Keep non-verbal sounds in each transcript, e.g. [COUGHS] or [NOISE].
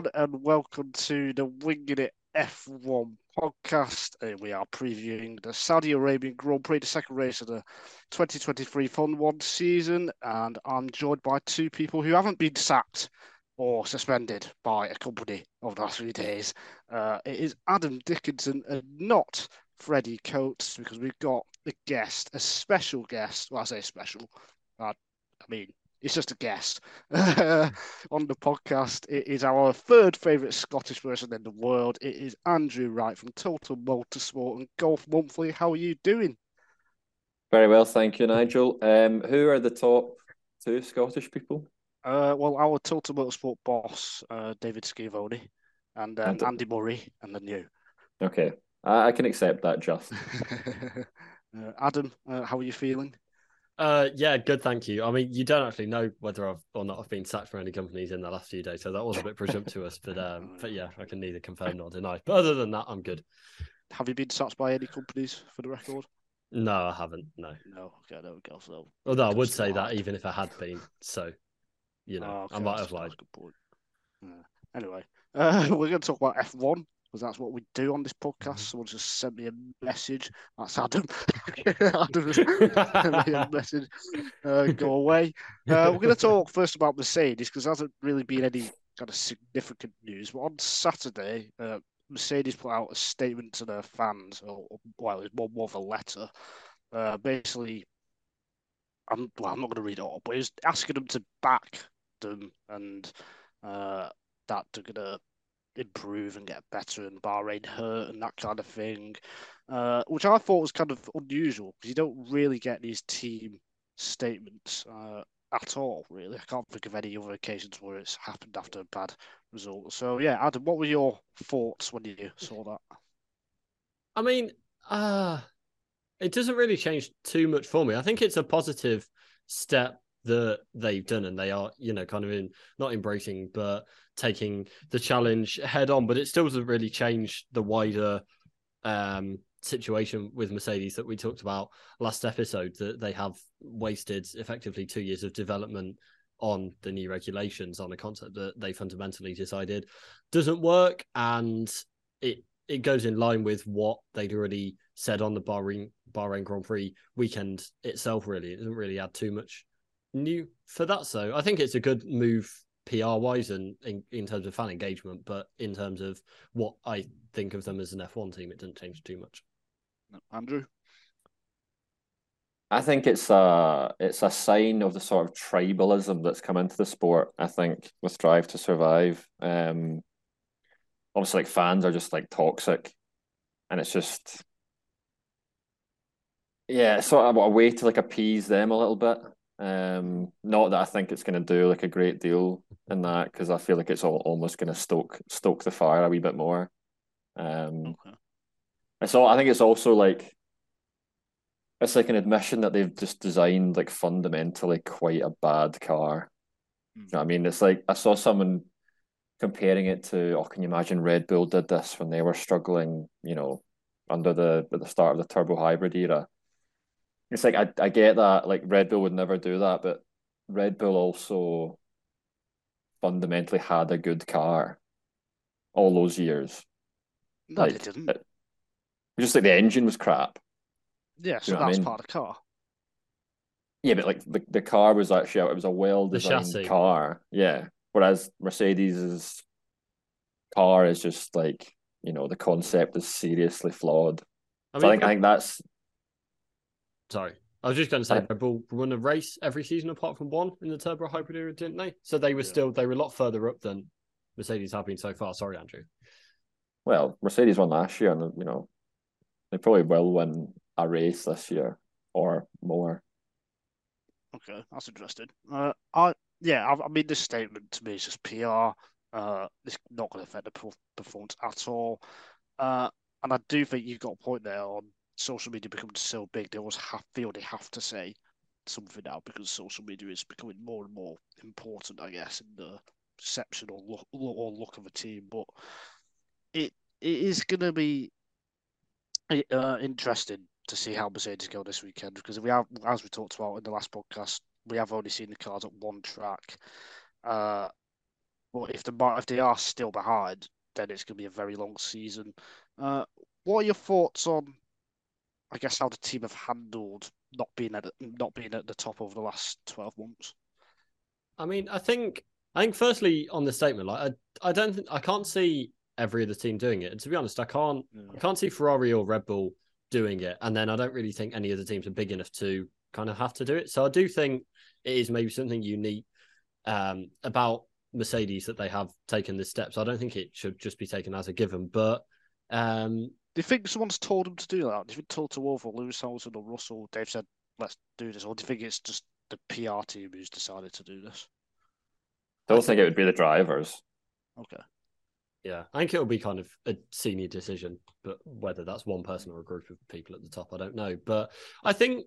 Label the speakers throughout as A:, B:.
A: everyone, and welcome to the Winging It F1 podcast. Uh, we are previewing the Saudi Arabian Grand Prix, the second race of the 2023 F1 season, and I'm joined by two people who haven't been sacked or suspended by a company over the last few days. Uh, it is Adam Dickinson and not Freddie Coates because we've got a guest, a special guest. Well, I say special. Uh, I mean, it's just a guest [LAUGHS] on the podcast. It is our third favourite Scottish person in the world. It is Andrew Wright from Total Motorsport and Golf Monthly. How are you doing?
B: Very well, thank you, Nigel. Um, who are the top two Scottish people?
A: Uh, well, our Total Motorsport boss, uh, David Schiavone, and and, Andy Murray, and then you.
B: Okay, I, I can accept that, just. [LAUGHS]
A: uh, Adam, uh, how are you feeling?
C: Uh, yeah, good. Thank you. I mean, you don't actually know whether I've or not I've been sacked from any companies in the last few days, so that was a bit presumptuous. but [LAUGHS] um, but yeah, I can neither confirm nor deny. But other than that, I'm good.
A: Have you been sacked by any companies for the record?
C: No, I haven't. No.
A: No. Okay, there we go. So.
C: Although I would say that even if I had been, so you know, oh, okay, I might have lied.
A: Good point. Yeah. Anyway, uh, [LAUGHS] we're going to talk about F1 because that's what we do on this podcast. Mm-hmm. Someone just sent me a message. That's Adam. [LAUGHS] Adam sent me a [LAUGHS] message. Uh, go away. Uh, we're going to talk first about Mercedes because there hasn't really been any kind of significant news. But on Saturday, uh, Mercedes put out a statement to their fans, or well, it's more, more of a letter. Uh, basically, I'm well, I'm not going to read it all, but it's asking them to back them and uh, that they're going to improve and get better and Bahrain hurt and that kind of thing, uh, which I thought was kind of unusual because you don't really get these team statements uh, at all, really. I can't think of any other occasions where it's happened after a bad result. So, yeah, Adam, what were your thoughts when you saw that?
C: I mean, uh, it doesn't really change too much for me. I think it's a positive step that they've done and they are you know kind of in not embracing but taking the challenge head on but it still doesn't really change the wider um situation with mercedes that we talked about last episode that they have wasted effectively two years of development on the new regulations on a concept that they fundamentally decided doesn't work and it it goes in line with what they'd already said on the Bahrain Bahrain Grand Prix weekend itself. Really, it doesn't really add too much new for that. So I think it's a good move PR wise and in, in terms of fan engagement, but in terms of what I think of them as an F1 team, it doesn't change too much.
A: Andrew?
B: I think it's a it's a sign of the sort of tribalism that's come into the sport. I think with Drive to Survive, um, obviously like fans are just like toxic, and it's just yeah, sort of a way to like appease them a little bit. Um, not that I think it's going to do like a great deal in that because I feel like it's all, almost going to stoke stoke the fire a wee bit more. Um, okay. so I think it's also like it's like an admission that they've just designed like fundamentally quite a bad car. Mm. You know I mean? It's like I saw someone comparing it to, oh, can you imagine Red Bull did this when they were struggling, you know, under the at the start of the turbo hybrid era it's like I, I get that like Red Bull would never do that, but Red Bull also fundamentally had a good car all those years.
A: No, like, they didn't. It,
B: just like the engine was crap.
A: Yeah, so that's I mean? part of the car.
B: Yeah, but like the, the car was actually it was a well designed car. Yeah. Whereas Mercedes's car is just like, you know, the concept is seriously flawed. I mean, so I think I think that's
C: Sorry. I was just going to say Red Bull won a race every season apart from one in the turbo hybrid era, didn't they? So they were yeah. still they were a lot further up than Mercedes have been so far. Sorry, Andrew.
B: Well, Mercedes won last year, and you know they probably will win a race this year or more.
A: Okay, that's interesting. Uh, I yeah, I, I mean this statement to me is just PR. Uh, it's not going to affect the performance at all. Uh, and I do think you've got a point there on social media becomes so big, they always have, feel they have to say something now because social media is becoming more and more important, I guess, in the perception or look, or look of a team. But it it is going to be uh, interesting to see how Mercedes go this weekend because we have, as we talked about in the last podcast, we have only seen the cars at one track. Uh, But if the if they are still behind, then it's going to be a very long season. Uh, what are your thoughts on, I guess, how the team have handled not being at not being at the top over the last twelve months?
C: I mean, I think I think firstly on the statement, like I, I don't think I can't see every other team doing it. And to be honest, I can't yeah. I can't see Ferrari or Red Bull doing it. And then I don't really think any of the teams are big enough to kind of have to do it. So I do think it is maybe something unique um, about Mercedes that they have taken this step. So I don't think it should just be taken as a given. But um, do
A: you think someone's told them to do that? Do you think Toto Wolff or Lewis Hamilton or Russell, they've said, let's do this? Or do you think it's just the PR team who's decided to do this?
B: I don't think it would be the drivers.
A: Okay.
C: Yeah, I think it'll be kind of a senior decision, but whether that's one person or a group of people at the top, I don't know. But I think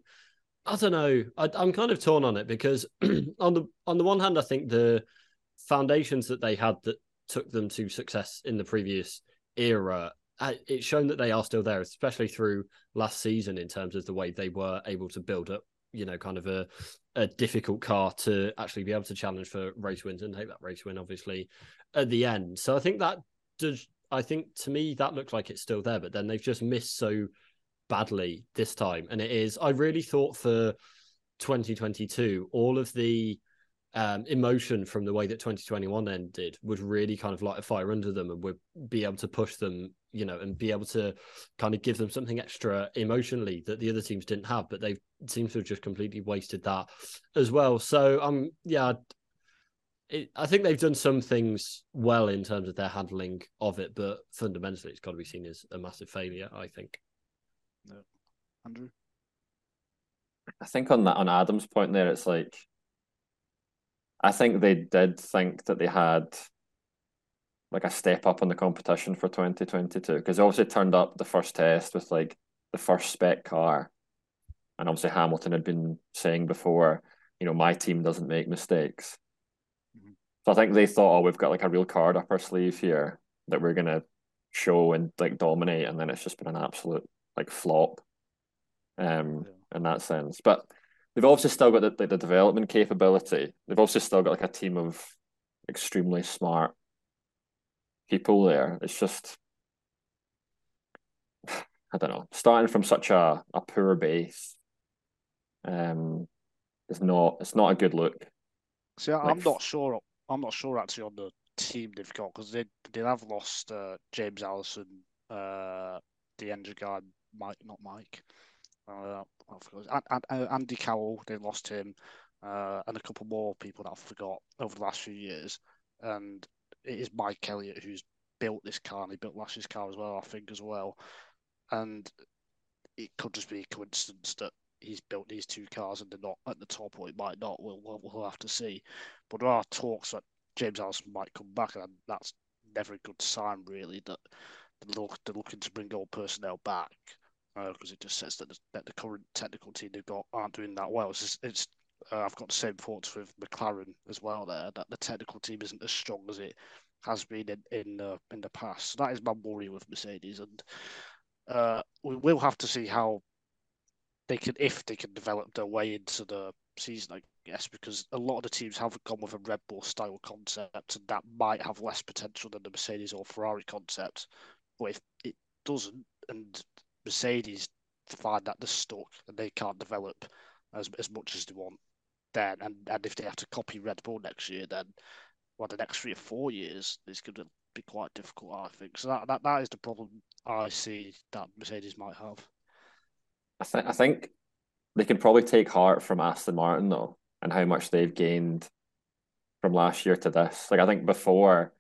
C: I don't know. I, am kind of torn on it because [CLEARS THROAT] on the on the one hand, I think the foundations that they had that took them to success in the previous era, it's shown that they are still there, especially through last season in terms of the way they were able to build up, you know, kind of a a difficult car to actually be able to challenge for race wins and take that race win, obviously, at the end. So I think that does. I think to me that looks like it's still there, but then they've just missed so badly this time, and it is. I really thought for 2022, all of the um, emotion from the way that 2021 ended would really kind of light a fire under them and would be able to push them, you know, and be able to kind of give them something extra emotionally that the other teams didn't have. But they seem to have just completely wasted that as well. So, um, yeah, it, I think they've done some things well in terms of their handling of it, but fundamentally, it's got to be seen as a massive failure. I think.
A: Yeah. Andrew.
B: I think on that on Adam's point there, it's like I think they did think that they had like a step up on the competition for 2022 because obviously turned up the first test with like the first spec car. And obviously Hamilton had been saying before, you know, my team doesn't make mistakes. Mm-hmm. So I think they thought, oh, we've got like a real card up our sleeve here that we're gonna show and like dominate, and then it's just been an absolute like flop. Um, yeah. in that sense. But they've also still got the, the development capability. They've also still got like a team of extremely smart people there. It's just [SIGHS] I don't know, starting from such a, a poor base, um, it's not it's not a good look.
A: See, like, I'm not sure. I'm not sure actually on the team they've got because they they have lost uh, James Allison, uh, the engine guy, Mike, not Mike. Uh, and, and, Andy Cowell, they lost him, uh, and a couple more people that I forgot over the last few years. And it is Mike Elliott who's built this car, and he built last year's car as well, I think, as well. And it could just be a coincidence that he's built these two cars and they're not at the top, or it might not. We'll, we'll, we'll have to see. But there are talks that James Allison might come back, and that's never a good sign, really, that they're, they're looking to bring old personnel back because uh, it just says that the, that the current technical team they've got aren't doing that well. It's, just, it's uh, I've got the same thoughts with McLaren as well. There that the technical team isn't as strong as it has been in in, uh, in the past. So that is my worry with Mercedes, and uh, we will have to see how they can if they can develop their way into the season. I guess because a lot of the teams have gone with a Red Bull style concept, and that might have less potential than the Mercedes or Ferrari concept. But if it doesn't, and Mercedes find that they're stuck and they can't develop as as much as they want, then and, and if they have to copy Red Bull next year, then well the next three or four years is going to be quite difficult, I think. So that, that that is the problem I see that Mercedes might have.
B: I think I think they can probably take heart from Aston Martin though, and how much they've gained from last year to this. Like I think before,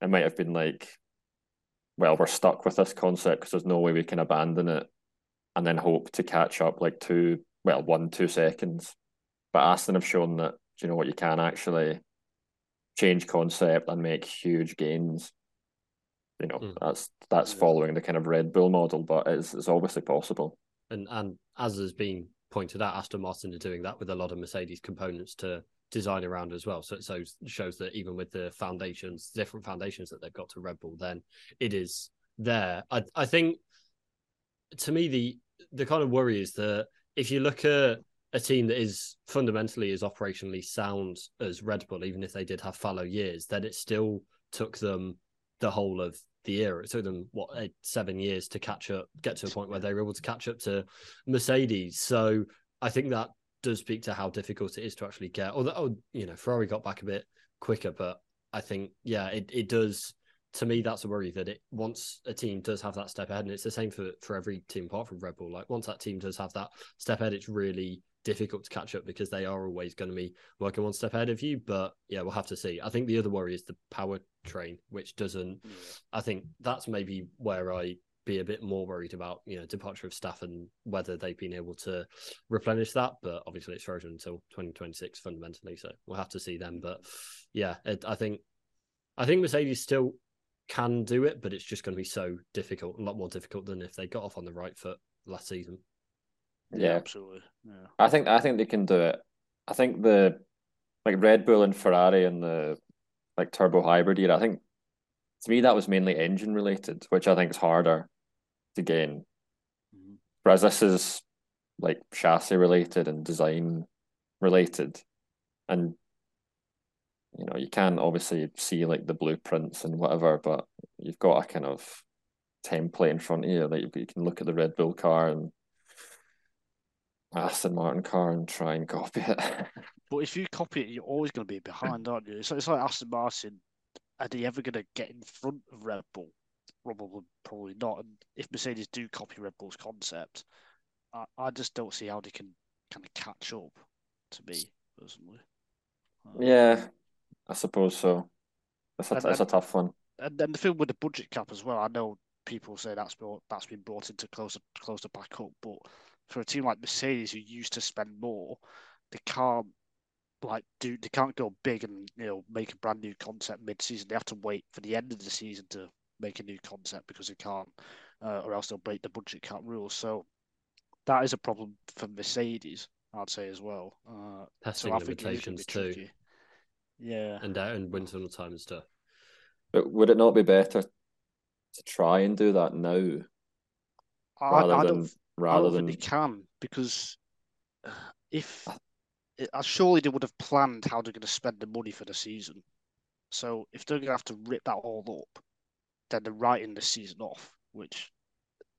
B: it might have been like well, we're stuck with this concept because there's no way we can abandon it and then hope to catch up like two, well, one, two seconds. But Aston have shown that, you know what, you can actually change concept and make huge gains. You know, mm. that's that's following the kind of Red Bull model, but it's, it's obviously possible.
C: And and as has been pointed out, Aston Martin are doing that with a lot of Mercedes components to design around as well. So it so shows that even with the foundations, different foundations that they've got to Red Bull, then it is there. I I think to me the the kind of worry is that if you look at a team that is fundamentally as operationally sound as Red Bull, even if they did have fallow years, then it still took them the whole of the year. It took them what eight, seven years to catch up, get to a point where they were able to catch up to Mercedes. So I think that does speak to how difficult it is to actually get. Although oh, you know Ferrari got back a bit quicker, but I think yeah, it it does. To me, that's a worry that it once a team does have that step ahead, and it's the same for for every team apart from Red Bull. Like once that team does have that step ahead, it's really difficult to catch up because they are always going to be working one step ahead of you. But yeah, we'll have to see. I think the other worry is the power train, which doesn't. I think that's maybe where I be a bit more worried about you know departure of staff and whether they've been able to replenish that. But obviously, it's frozen until 2026 fundamentally, so we'll have to see them. But yeah, it, I think I think Mercedes still can do it, but it's just going to be so difficult, a lot more difficult than if they got off on the right foot last season.
B: Yeah,
A: absolutely. Yeah.
B: I think I think they can do it. I think the like Red Bull and Ferrari and the like turbo hybrid year. I think to me that was mainly engine related, which I think is harder to gain. Mm-hmm. Whereas this is like chassis related and design related, and you know you can obviously see like the blueprints and whatever, but you've got a kind of template in front of you that you can look at the Red Bull car and Aston Martin car and try and copy it. [LAUGHS]
A: but if you copy it, you're always going to be behind, aren't you? It's like, it's like Aston Martin. Are they ever going to get in front of Red Bull? Probably, probably not. And if Mercedes do copy Red Bull's concept, I, I just don't see how they can kind of catch up. To me personally.
B: Um, yeah, I suppose so. That's a, and, that's a tough one.
A: And then the thing with the budget cap as well. I know people say that's brought, that's been brought into closer closer back up, but for a team like Mercedes who used to spend more, they can't like do they can't go big and you know make a brand new concept mid season. They have to wait for the end of the season to make a new concept because they can't, uh, or else they'll break the budget cap rules. So that is a problem for Mercedes, I'd say as well. Uh,
C: Testing so limitations too.
A: Tricky. Yeah,
C: and out in winter time and stuff.
B: But would it not be better to try and do that now?
A: I, rather I than rather I than they can because uh, if uh, surely they would have planned how they're going to spend the money for the season. So if they're going to have to rip that all up, then they're writing the season off. Which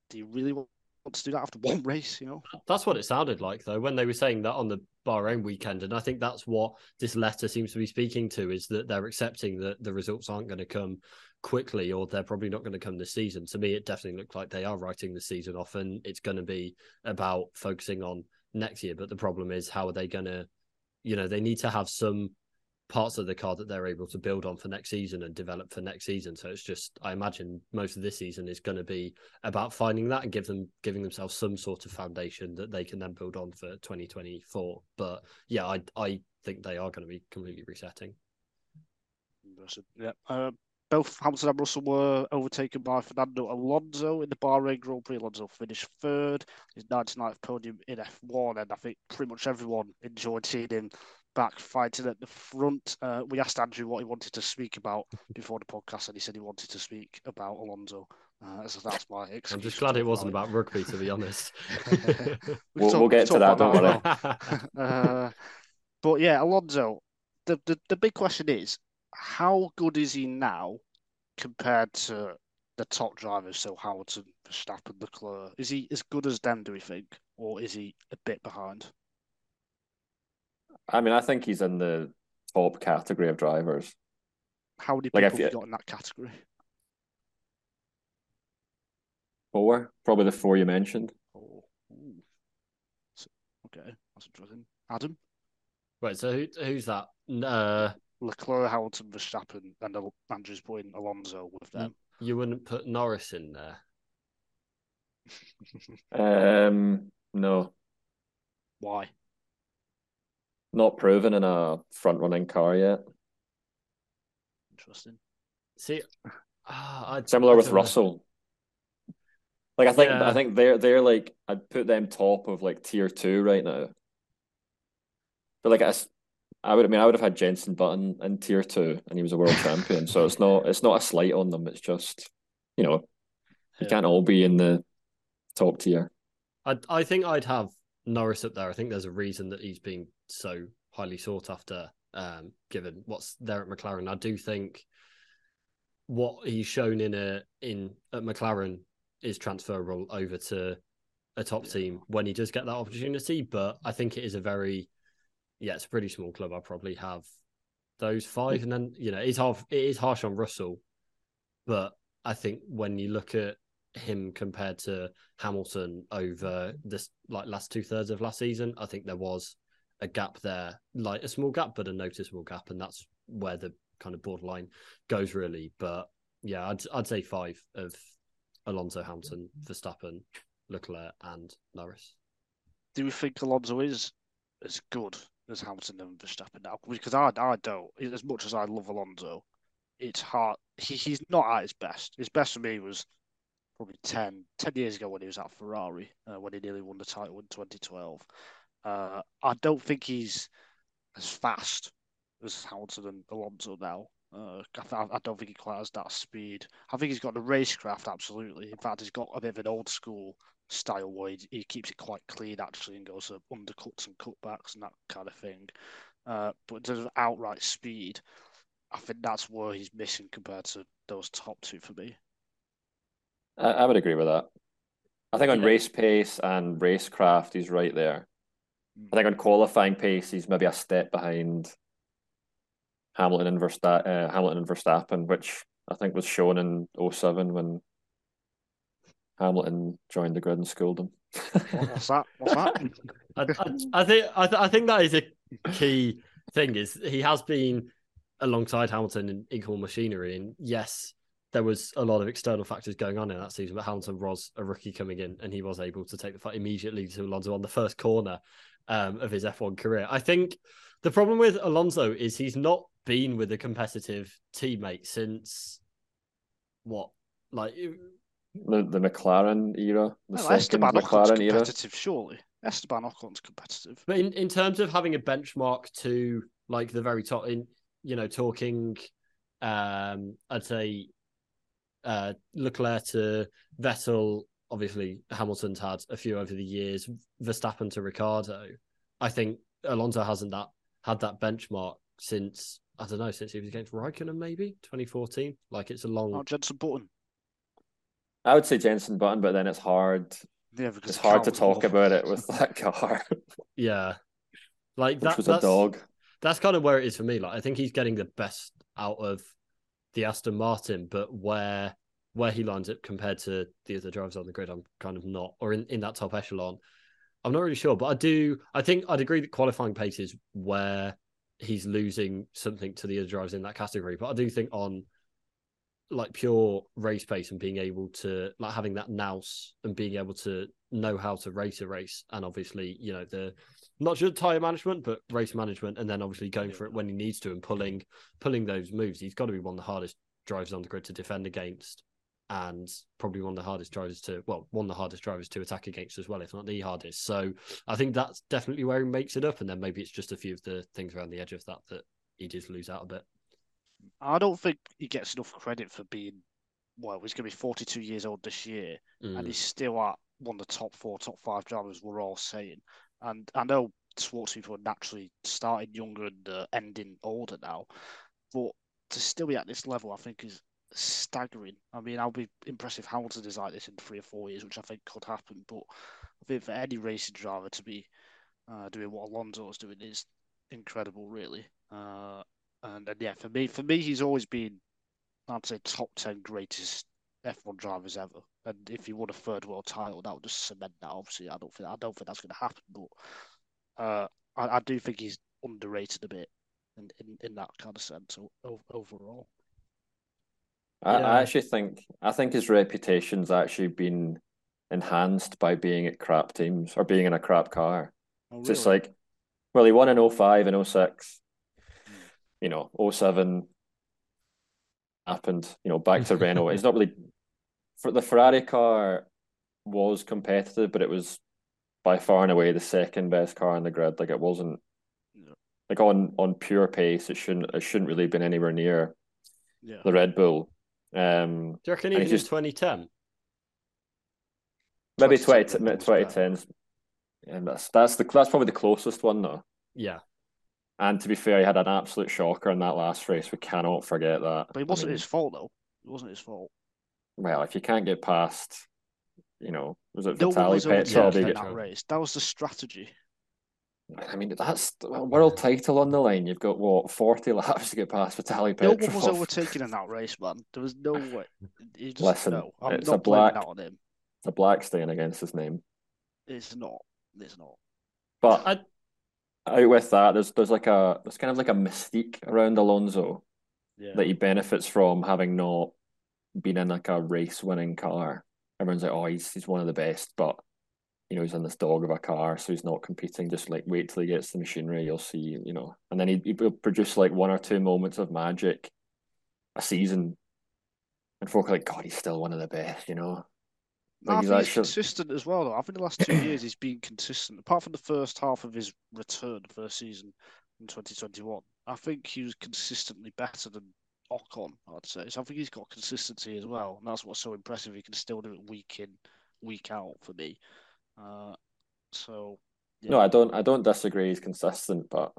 A: do you really want to do that after [LAUGHS] one race? You know,
C: that's what it sounded like though when they were saying that on the Bahrain weekend, and I think that's what this letter seems to be speaking to is that they're accepting that the results aren't going to come quickly or they're probably not going to come this season. To me, it definitely looked like they are writing the season off and it's going to be about focusing on next year. But the problem is, how are they going to, you know, they need to have some parts of the car that they're able to build on for next season and develop for next season. So it's just, I imagine most of this season is going to be about finding that and give them, giving themselves some sort of foundation that they can then build on for 2024. But yeah, I, I think they are going to be completely resetting.
A: Yeah. Uh, both Hamilton and Russell were overtaken by Fernando Alonso in the Bahrain Grand Prix. Alonso finished third, his 99th podium in F1, and I think pretty much everyone enjoyed seeing him back fighting at the front. Uh, we asked Andrew what he wanted to speak about [LAUGHS] before the podcast, and he said he wanted to speak about Alonso. Uh, so that's my excuse.
C: I'm just glad it wasn't about rugby, to be honest. [LAUGHS] [LAUGHS]
B: we'll, talk, we'll, get to that, don't worry.
A: uh, but yeah, Alonso, the, the, the big question is how good is he now compared to the top drivers? So Hamilton, Verstappen, Leclerc. Is he as good as them? Do we think, or is he a bit behind?
B: I mean, I think he's in the top category of drivers.
A: How many people like have you got in that category?
B: Four, probably the four you mentioned.
A: Oh, okay, that's interesting. Adam.
C: Right, so who, who's that? Uh,
A: Leclerc, Hamilton, Verstappen, and Andrew's putting Alonso with them.
C: You wouldn't put Norris in there. [LAUGHS]
B: um, no.
A: Why?
B: Not proven in a front running car yet.
A: Interesting.
C: See, uh,
B: similar with Russell. Like I think yeah. I think they're they're like I'd put them top of like tier two right now. But like I, I would I mean I would have had Jenson Button in tier two and he was a world champion. So it's not it's not a slight on them. It's just you know you yeah. can't all be in the top tier.
C: I I think I'd have Norris up there. I think there's a reason that he's been so highly sought after, um, given what's there at McLaren. I do think what he's shown in a in at McLaren is transferable over to a top team when he does get that opportunity. But I think it is a very yeah, it's a pretty small club. I probably have those hmm. five, and then you know it's half it is harsh on Russell, but I think when you look at him compared to Hamilton over this like last two thirds of last season, I think there was a gap there, like a small gap, but a noticeable gap, and that's where the kind of borderline goes really. But yeah, I'd I'd say five of Alonso, Hamilton, Verstappen, Leclerc, and Norris.
A: Do you think Alonso is as good as Hamilton and Verstappen now? Because I, I don't. As much as I love Alonso, it's hard. He, he's not at his best. His best for me was probably 10, 10 years ago when he was at Ferrari, uh, when he nearly won the title in 2012. Uh, I don't think he's as fast as Hamilton and Alonso now. Uh, I, I don't think he quite has that speed. I think he's got the racecraft, absolutely. In fact, he's got a bit of an old school style where he, he keeps it quite clean actually and goes undercuts and cutbacks and that kind of thing. Uh, but in terms of outright speed, I think that's where he's missing compared to those top two for me.
B: I, I would agree with that. I think on
C: Yeah.
B: race pace and racecraft, he's right there. I think on qualifying pace, he's maybe a step behind Hamilton and Verstappen, uh, Hamilton and Verstappen, which I think was shown in 07 when Hamilton joined the grid and schooled him.
A: What's that? [LAUGHS] What's that?
C: I, I, I think I, th- I think that is a key thing. Is he has been alongside Hamilton in equal machinery, and yes, there was a lot of external factors going on in that season. But Hamilton was a rookie coming in, and he was able to take the fight immediately to Alonso on the first corner um, of his F1 career. I think the problem with Alonso is he's not been with a competitive teammate since what, like
B: The the McLaren era, the
A: Well,
B: second
A: Esteban Ocon's
B: McLaren era.
A: competitive, surely. Esteban Ocon's competitive.
C: But in, in terms of having a benchmark to like the very top in you know, talking um I'd say uh Leclerc to Vettel, obviously Hamilton's had a few over the years, Verstappen to Ricciardo. I think Alonso hasn't that had that benchmark since I don't know, since he was against Raikkonen maybe 2014. Like it's a long
A: Oh, Jenson Button.
B: I would say Jenson Button, but then it's hard.
A: Yeah, because
B: It's hard to talk
A: awful.
B: about it with that car,
C: yeah. Like
B: which
C: that
B: was a dog.
C: that's kind of where it is for me. Like I think he's getting the best out of the Aston Martin, but where where he lines up compared to the other drivers on the grid, I'm kind of not, or in, in that top echelon, I'm not really sure. But I do, I think I'd agree that qualifying pace is where he's losing something to the other drivers in that category. But I do think on like pure race pace and being able to like having that nous and being able to know how to race a race and obviously you know the not just tire management but race management and then obviously going for it when he needs to and pulling pulling those moves. He's got to be one of the hardest drivers on the grid to defend against and probably one of the hardest drivers to well one of the hardest drivers to attack against as well if not the hardest. So i think that's definitely where he makes it up and then maybe it's just a few of the things around the edge of that that he does lose out a bit
A: I don't think he gets enough credit for being, well, he's going to be 42 years old this year, and
C: Mm.
A: he's still at one of the top four, top five drivers, we're all saying. And I know sports people are naturally starting younger and uh, ending older now, but to still be at this level, I think is staggering. I mean, I'll be impressed if Hamilton is like this in three or four years, which I think could happen. But I think for any racing driver to be uh, doing what Alonso is doing is incredible, really. Uh, and, and yeah, for me, for me, he's always been, I'd say, top ten greatest F1 drivers ever. And if he won a third world title, that would just cement that. Obviously, I don't think I don't think that's going to happen, but uh, I, I do think he's underrated a bit in, in, in that kind of sense o- o- overall.
B: I,
C: Yeah.
B: I actually think I think his reputation's actually been enhanced by being at crap teams or being in a crap car.
A: Oh,
B: So it's
A: really?
B: like, well, he won in 05 and 06. You know, 07 happened, you know, back to Renault. [LAUGHS] It's not really for the Ferrari car was competitive, but it was by far and away the second best car in the grid. Like it wasn't like on on pure pace, it shouldn't it shouldn't really been anywhere near
A: yeah.
B: the Red Bull. Um
C: do you reckon even
B: just-
C: 2010
B: maybe
A: 2010
B: 20,
A: Red Bull was better.
B: 2010s And that's that's the that's probably the closest one though.
C: Yeah.
B: And to be fair, he had an absolute shocker in that last race. We cannot forget that.
A: But it wasn't
B: mean,
A: his fault though. It wasn't his fault.
B: well, if you can't get past, you know, was it
A: No one
B: Vitali Petrov?
A: overtaken
B: he
A: in
B: get-
C: get-
A: that race. That was the strategy.
B: I mean, that's a world title on the line. You've got what forty [LAUGHS] laps to get past Vitali
A: No
B: Petrov.
A: one was overtaken in that race, man. There was no way. Just,
B: Listen,
A: no, I'm
B: it's a
A: not blaming
B: black-
A: that on him.
B: It's a black stain against his name.
A: It's not. It's not.
B: But
C: I-
B: out with that, there's there's like a there's kind of like a mystique around Alonso
A: Yeah.
B: that he benefits from having not been in like a race winning car. Everyone's like, oh, he's he's one of the best, but you know, he's in this dog of a car, so he's not competing. Just like wait till he gets the machinery, you'll see, you know. And then he he'll produce like one or two moments of magic a season. And folk are like, God, he's still one of the best, you know.
A: No, I
B: Like, he's
A: consistent as well. Though. I think the last two years he's been consistent. Apart from the first half of his return, first season in 2021, I think he was consistently better than Ocon. I'd say. So I think he's got consistency as well, and that's what's so impressive. He can still do it week in, week out for me. Uh, so
B: No, I don't. I don't disagree. He's consistent, but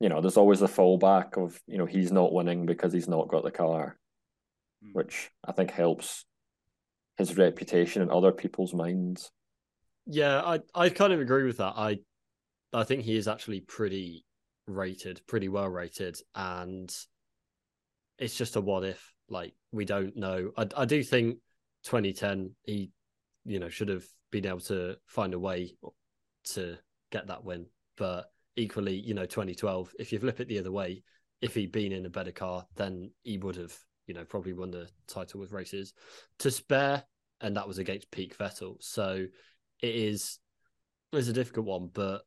B: you know, there's always the fallback of you know he's not winning because he's not got the car,
A: Mm.
B: which I think helps his reputation in other people's minds.
C: Yeah, I I kind of agree with that. I I think he is actually pretty rated, pretty well rated, and it's just a what if. Like we don't know. I I do think 2010 he, you know, should have been able to find a way to get that win. But equally, you know, 2012, if you flip it the other way, if he'd been in a better car, then he would have, you know, probably won the title with races to spare, and that was against peak Vettel. So it is it's a difficult one, but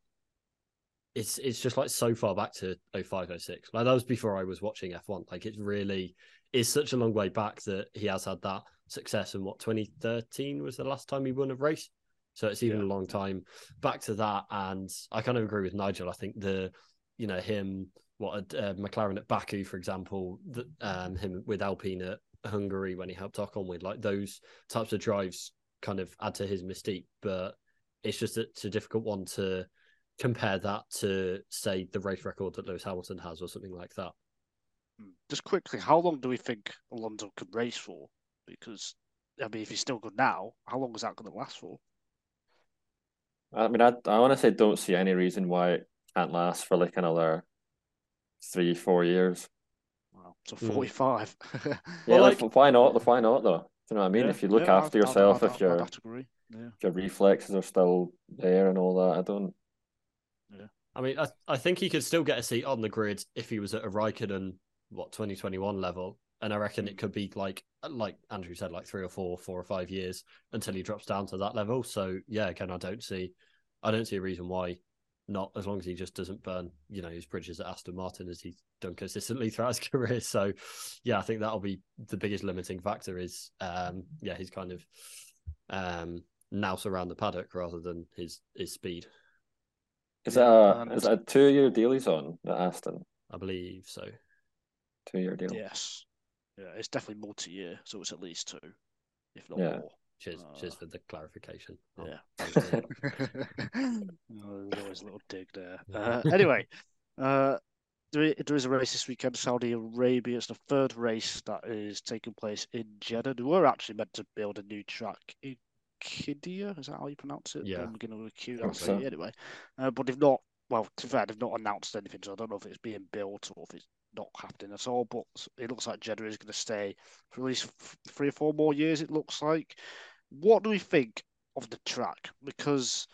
C: it's it's just like so far back to 05, 06. Like that was before I was watching F1. Like it's really is such a long way back that he has had that success And what 2013 was the last time he won a race. So it's even
A: Yeah.
C: a long time back to that. And I kind of agree with Nigel. I think the you know him what uh, McLaren at Baku, for example, the, um, him with Alpine at Hungary when he helped Ocon with like those types of drives kind of add to his mystique. But it's just that it's a difficult one to compare that to say the race record that Lewis Hamilton has or something like that.
A: Mm. Just quickly, how long do we think Alonso could race for? Because I mean, if he's still good now, how long is that going to last for?
B: I mean, I I honestly don't see any reason why it can't last for like another three, four years.
A: Wow, so
C: Mm.
A: 45. [LAUGHS]
B: Yeah,
C: Well,
B: like,
C: like-
B: why not? Why not though? Do you know what I mean?
A: Yeah,
B: if you look
A: yeah,
B: after
A: I'd- I'd-
B: yourself,
A: I'd-
B: if
A: I'd-
B: your
A: I'd have to agree. Yeah.
B: if your reflexes are still there and all that, I don't.
C: Yeah, I mean, I, I think he could still get a seat on the grid if he was at a Raikkonen, what, 2021 level. And I reckon it could be like, like Andrew said, like three or four, four or five years until he drops down to that level. So yeah, again, I don't see, I don't see a reason why not, as long as he just doesn't burn, you know, his bridges at Aston Martin as he's done consistently [LAUGHS] throughout his career. So yeah, I think that'll be the biggest limiting factor is, um, yeah, he's kind of, um, nous around the paddock rather than his his speed.
B: Is that a
A: and-
B: is that a two year deal he's on at Aston?
C: I believe so.
B: Two year deal.
A: Yes. Yeah, it's definitely multi-year, so it's at least two, if not
B: Yeah.
A: more.
C: Cheers, cheers
A: Uh,
C: for the clarification. Oh,
A: Yeah. [LAUGHS] [LAUGHS] oh, there's always a little dig there. Uh, anyway, uh, there, there is a race this weekend, Saudi Arabia. It's the third race that is taking place in Jeddah. They were actually meant to build a new track in Qiddiya. Is that how you pronounce it?
C: Yeah.
A: I'm beginning with a Q.
B: Think
A: That's
B: so.
A: anyway. Uh, but they've not. Well, to be fair, they've not announced anything, so I don't know if it's being built or if it's not happening at all. But it looks like Jeddah is going to stay for at least f- three or four more years. It looks like. What do we think of the track? Because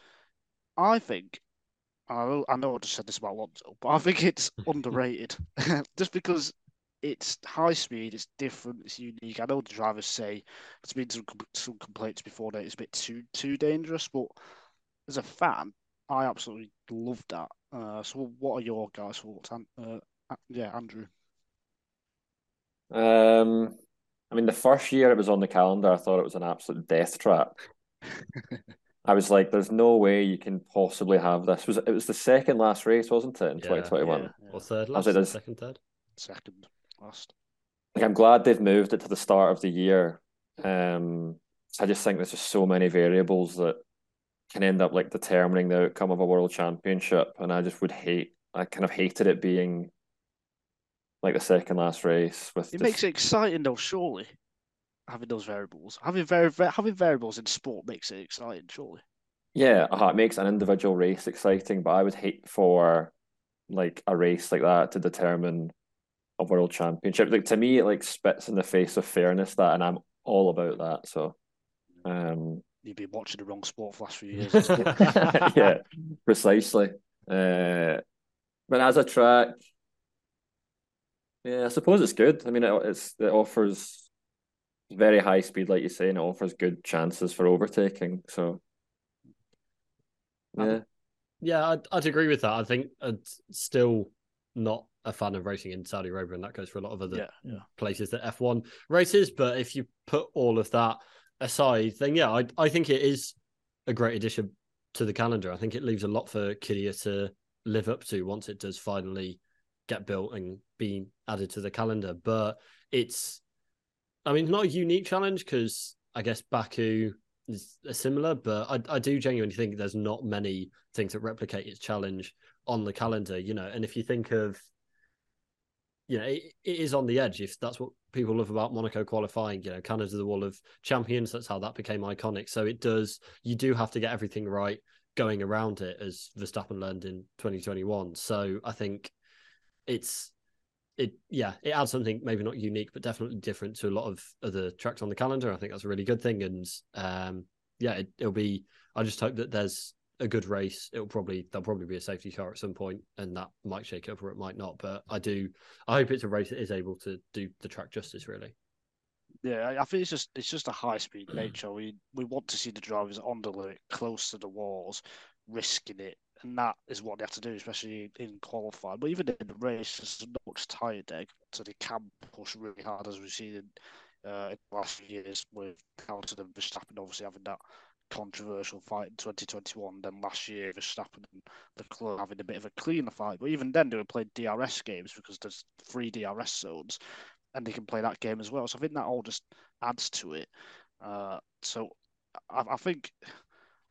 A: I think, I know, I know I just said this about Alonso, but I think it's [LAUGHS] underrated. [LAUGHS] just because it's high speed, it's different, it's unique. I know the drivers say there's been some some complaints before that it's a bit too too dangerous, but as a fan, I absolutely love that. Uh, so, what are your guys' thoughts? Uh, yeah, Andrew.
B: Um, I mean, the first year it was on the calendar, I thought it was an absolute death trap. [LAUGHS] I was like, "There's no way you can possibly have this." Was it was the second last race, wasn't it, in 2021?
C: Or
A: yeah.
C: third
B: I
C: last,
B: was like, there's-
C: second, third.
A: Second, last.
B: Like, I'm glad they've moved it to the start of the year. Um, so I just think there's just so many variables that can end up like determining the outcome of a world championship. And I just would hate, I kind of hated it being like the second last race. With
A: It
B: the-
A: makes it exciting though, surely. Having those variables, having very having variables in sport makes it exciting, surely.
B: Yeah, uh, it makes an individual race exciting, but I would hate for like a race like that to determine a world championship. Like to me, it like spits in the face of fairness that, and I'm all about that. So, um,
A: You've been watching the wrong sport for the last few [LAUGHS] years.
B: yeah, precisely. Uh, but as a track, yeah, I suppose it's good. I mean, it, it's it offers very high speed, like you say, and it offers good chances for overtaking. So, yeah.
C: Yeah, I'd, I'd agree with that. I think I'd still not a fan of racing in Saudi Arabia, and that goes for a lot of other
A: yeah, yeah.
C: places that F1 races. But if you put all of that aside, then yeah, I I think it is a great addition to the calendar. I think it leaves a lot for Qiddiya to live up to once it does finally get built and be added to the calendar. But it's, I mean, not a unique challenge because I guess Baku is similar, but I, I do genuinely think there's not many things that replicate its challenge on the calendar, you know. And if you think of, you know, it, it is on the edge. If that's what people love about Monaco qualifying, you know, Canada the Wall of Champions. That's how that became iconic. So it does. You do have to get everything right going around it, as Verstappen learned in 2021. So I think it's it yeah it adds something maybe not unique but definitely different to a lot of other tracks on the calendar. I think that's a really good thing. And um yeah it, it'll be i just hope that there's a good race. It'll probably there'll probably be a safety car at some point and that might shake up or it might not. But i do i hope it's a race that is able to do the track justice really.
A: Yeah, I think it's just it's just a high speed nature. We we want to see the drivers on the limit, close to the walls, risking it, and that is what they have to do, especially in qualifying. But even in the race, there's not much tyre deg, so they can push really hard, as we've seen in, uh, in the last few years with Hamilton and Verstappen obviously having that controversial fight in 2021. Then last year, Verstappen and Leclerc having a bit of a cleaner fight. But even then, they were playing DRS games because there's three DRS zones and they can play that game as well. So I think that all just adds to it. Uh, so I, I think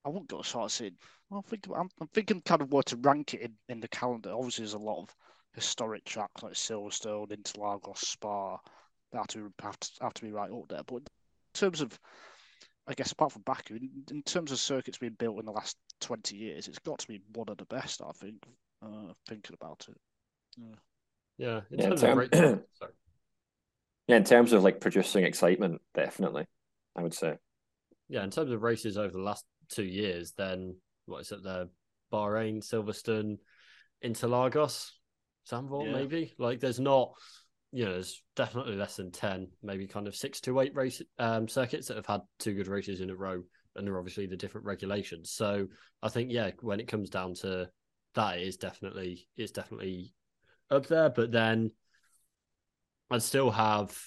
A: I won't go as far as saying. Well, I think I'm, I'm thinking kind of where to rank it in, in the calendar. Obviously, there's a lot of historic tracks like Silverstone, Interlagos, Spa that have to have to, have to be right up there. But in terms of, I guess apart from Baku, in, in terms of circuits being built in the last 20 years, it's got to be one of the best. I think. Uh, thinking about it.
C: yeah in
B: Yeah,
C: terms
B: term-
C: of rate, [CLEARS THROAT] sorry.
B: Yeah, in terms of like producing excitement, definitely, I would say.
C: yeah, in terms of races over the last two years, then what is it? The Bahrain, Silverstone, Interlagos, Zandvoort,
A: Yeah.
C: maybe. Like, there's not, you know, there's definitely less than ten, maybe kind of six to eight race um, circuits that have had two good races in a row, and they're obviously the different regulations. So I think, yeah, when it comes down to that, it is definitely it's definitely up there. But then I'd still have,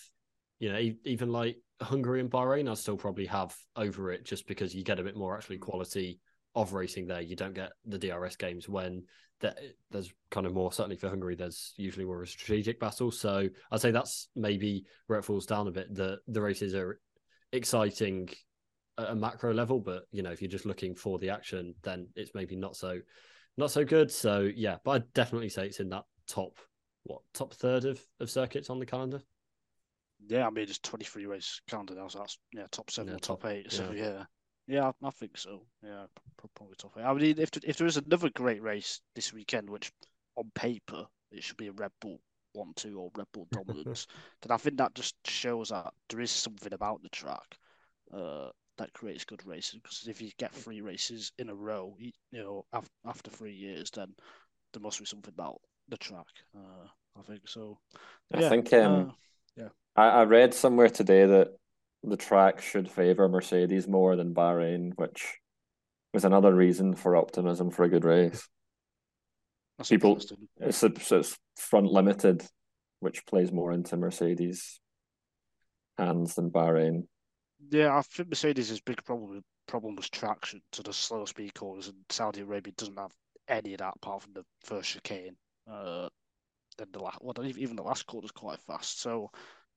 C: you know, even like Hungary and Bahrain, I'd still probably have over it just because you get a bit more actually quality of racing there. You don't get the DRS games when that there's kind of more certainly for Hungary. There's usually more of a strategic battle. So I'd say that's maybe where it falls down a bit. The the races are exciting at a macro level, but you know if you're just looking for the action, then it's maybe not so not so good. So yeah, but I'd definitely say it's in that top what top third of, of circuits on the calendar.
A: Yeah, I mean it's 23 race calendar now, so that's yeah top seven
C: Yeah,
A: or top,
C: top-
A: eight. So
C: yeah.
A: yeah, yeah, I, I think so. Yeah, probably top eight. I mean, if if there is another great race this weekend, which on paper it should be a Red Bull one two or Red Bull dominance, [LAUGHS] then I think that just shows that there is something about the track uh, that creates good races. Because if you get three races in a row, you, you know, after, after three years, then there must be something about the track. Uh, I think so.
B: I
A: Yeah,
B: think um,
A: uh,
B: I, I read somewhere today that the track should favor Mercedes more than Bahrain, which was another reason for optimism for a good race.
A: that's
B: people-. It's, it's front limited, which plays more into Mercedes' hands than Bahrain.
A: Yeah, I think Mercedes' big problem problem was traction to the slow speed corners, and Saudi Arabia doesn't have any of that apart from the first chicane. Uh, then the last, well, even the last corner is quite fast. So,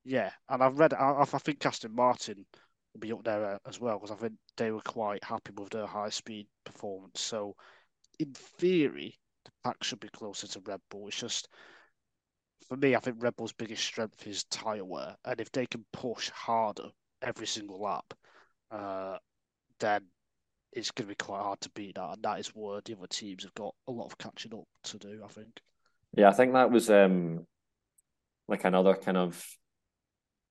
A: yeah, and I've read, I, I think Aston Martin will be up there uh, as well because I think they were quite happy with their high speed performance. So, in theory, the pack should be closer to Red Bull. It's just for me, I think Red Bull's biggest strength is tyre wear, and if they can push harder every single lap, uh, then it's going to be quite hard to beat that, and that is where the other teams have got a lot of catching up to do. I think.
B: Yeah, I think that was um like another kind of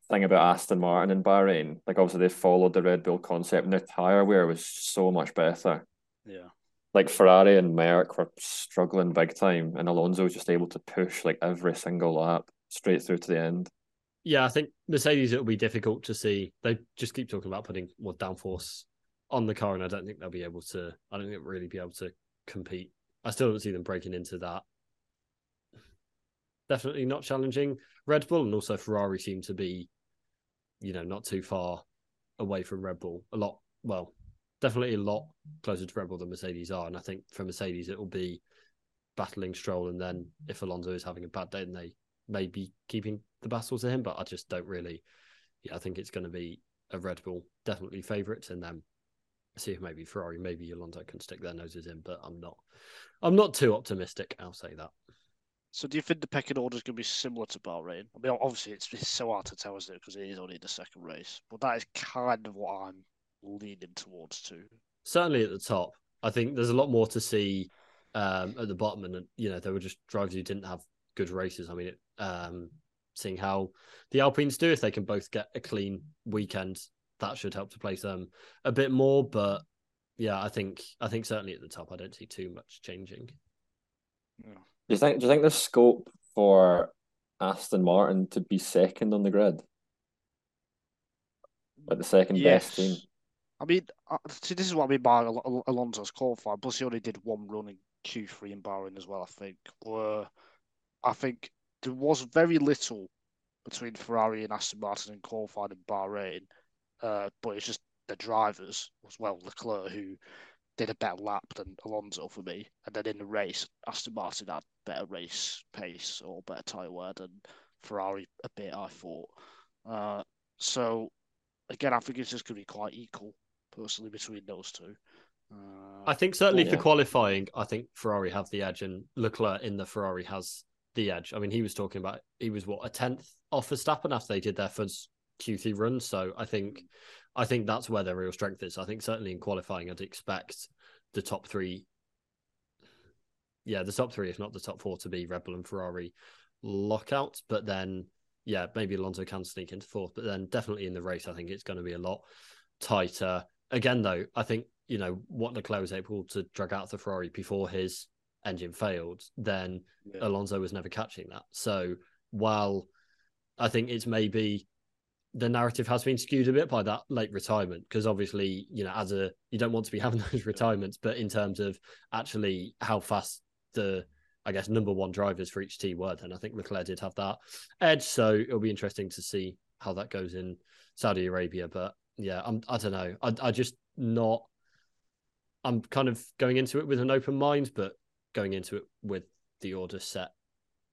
B: thing about Aston Martin and Bahrain. Like obviously they followed the Red Bull concept, and their tire wear was so much better.
A: Yeah.
B: Like Ferrari and Merc were struggling big time, and Alonso was just able to push like every single lap straight through to the end.
C: Yeah, I think Mercedes it'll be difficult to see. They just keep talking about putting more downforce on the car, and I don't think they'll be able to. I don't think they'll really be able to compete. I still don't see them breaking into that. Definitely not challenging Red Bull, and also Ferrari seem to be, you know, not too far away from Red Bull. A lot, well, definitely a lot closer to Red Bull than Mercedes are, and I think for Mercedes it will be battling Stroll, and then if Alonso is having a bad day, then they may be keeping the battle to him. But I just don't really. Yeah, I think it's going to be a Red Bull definitely favourites, and then see if maybe Ferrari, maybe Alonso can stick their noses in, but I'm not. I'm not too optimistic. I'll say that.
A: So, do you think the pecking order is going to be similar to Bahrain? I mean, obviously, it's, it's so hard to tell, isn't it? Because it is only the second race, but that is kind of what I'm leaning towards too.
C: Certainly at the top, I think there's a lot more to see um, at the bottom, and you know, there were just drivers who didn't have good races. I mean, it, um, seeing how the Alpines do, if they can both get a clean weekend, that should help to place them a bit more. But yeah, I think I think certainly at the top, I don't see too much changing.
B: Yeah. Do you think? Do you think there's scope for Aston Martin to be second on the grid, like the second yes. best team?
A: I mean, uh, see, this is what I mean by Al- Alonso's qualifying. Plus, he only did one run in Q3 in Bahrain as well. I think. Where I think there was very little between Ferrari and Aston Martin in qualifying in Bahrain uh, but it's just the drivers as well, Leclerc, who did a better lap than Alonso for me. And then in the race, Aston Martin had better race pace or better tyre wear than Ferrari a bit, I thought. Uh, so, again, I think it's just going to be quite equal, personally, between those two. Uh,
C: I think certainly for qualifying, I think Ferrari have the edge, and Leclerc in the Ferrari has the edge. I mean, he was talking about he was what a tenth off Verstappen after they did their first Q3 run. So I think I think that's where their real strength is. I think certainly in qualifying, I'd expect the top three. Yeah, the top three, if not the top four, to be Red Bull and Ferrari lockouts. But then, yeah, maybe Alonso can sneak into fourth. But then, definitely in the race, I think it's going to be a lot tighter. Again, though, I think you know what Leclerc was able to drag out the Ferrari before his engine failed. Then yeah. Alonso was never catching that. So while I think it's maybe the narrative has been skewed a bit by that late retirement because obviously you know as a you don't want to be [LAUGHS] having those retirements but in terms of actually how fast the i guess number one drivers for each team were then i think leclerc did have that edge. So it'll be interesting to see how that goes in saudi arabia. But yeah i'm i don't know. I, I just not i'm kind of going into it with an open mind but going into it with the order set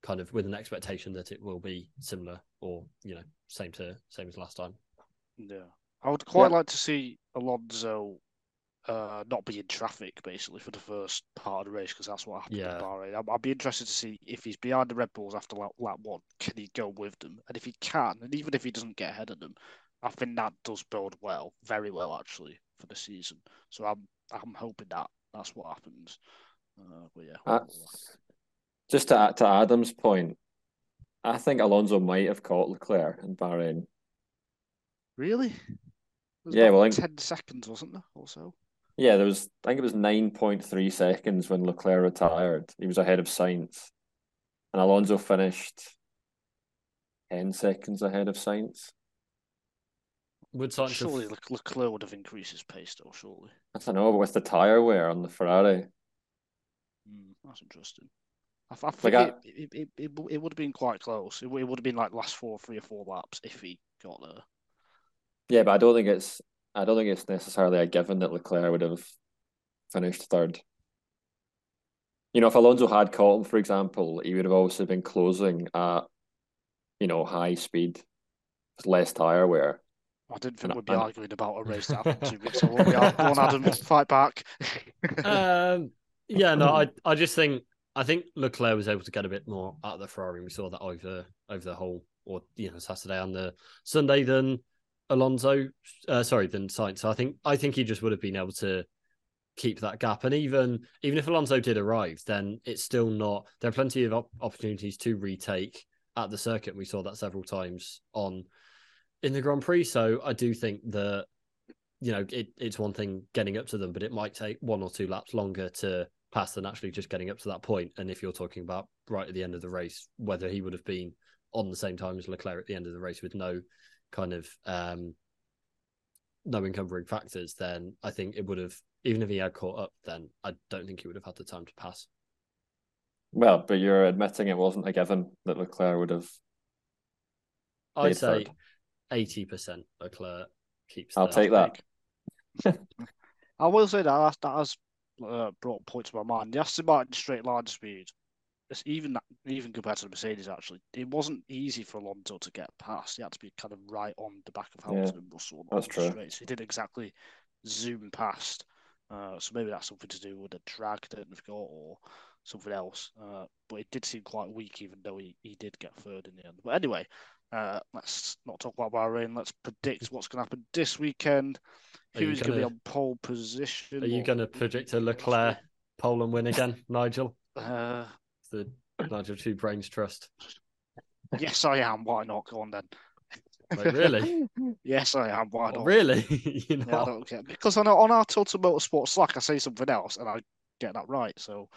C: kind of with an expectation that it will be similar or you know same to same as last time.
A: Yeah, I would quite yeah. like to see Alonso uh, not be in traffic basically for the first part of the race because that's what happened yeah. in Bahrain. I'd, I'd, be interested to see if he's behind the Red Bulls after lap, lap one, can he go with them? And if he can, and even if he doesn't get ahead of them, I think that does build well, very well actually for the season. So I'm I'm hoping that that's what happens. Uh, but yeah. Uh,
B: just to to Adam's point, I think Alonso might have caught Leclerc in Bahrain.
A: Really?
B: Yeah, well,
A: ten seconds wasn't there? Also.
B: Yeah, there was. I think it was nine point three seconds when Leclerc retired. He was ahead of Sainz, and Alonso finished ten seconds ahead of Sainz.
A: Would Sainz surely have... Leclerc would have increased his pace, though. Surely.
B: I don't know, but with the tire wear on the Ferrari.
A: Mm, that's interesting. I, I think like it, it, it, it, it, would have been quite close. It, would have been like last four, three or four laps if he got there.
B: Yeah, but I don't think it's I don't think it's necessarily a given that Leclerc would have finished third. You know, if Alonso had caught him, for example, he would have also been closing at, you know, high speed, less tire wear.
A: I didn't think
B: And-
A: we'd be
B: and-
A: arguing about a race that [LAUGHS] happened two weeks ago. Go on, Adam, fight back. [LAUGHS]
C: um, yeah, no, I, I just think I think Leclerc was able to get a bit more out of the Ferrari. We saw that over over the whole, or you know, Saturday and the Sunday than Alonso. Uh, sorry, than Sainz. So I think I think he just would have been able to keep that gap. And even even if Alonso did arrive, then it's still not. There are plenty of op- opportunities to retake at the circuit. We saw that several times on in the Grand Prix. So I do think that you know it, it's one thing getting up to them, but it might take one or two laps longer to pass than actually just getting up to that point. And if you're talking about right at the end of the race, whether he would have been on the same time as Leclerc at the end of the race with no kind of um no encumbering factors, then I think it would have even if he had caught up, then I don't think he would have had the time to pass.
B: Well, but you're admitting it wasn't a given that Leclerc would have.
C: I'd say eighty percent Leclerc keeps.
B: I'll take that. [LAUGHS]
A: I will say that that, that has uh, brought a point to my mind. The Aston Martin straight line speed, it's even that, even compared to the Mercedes, actually, it wasn't easy for Alonso to get past. He had to be kind of right on the back of
B: Yeah,
A: Hamilton and Russell
B: that's true.
A: He didn't exactly zoom past. Uh, so maybe that's something to do with the drag that they've got or something else. Uh, but it did seem quite weak, even though he, he did get third in the end. But anyway, uh, let's not talk about Bahrain. Let's predict what's going to happen this weekend. Who's going to be on pole position?
C: Are you going to predict a Leclerc pole and win again, [LAUGHS] Nigel?
A: Uh,
C: The Nigel Two Brains Trust.
A: yes, I am. Why not? Go on then.
C: Really? [LAUGHS]
A: yes, I am. Why
C: Oh,
A: not?
C: really? [LAUGHS] you know,
A: Yeah, I don't care because on our, on our Total Motorsport Slack, I say something else and I get that right. So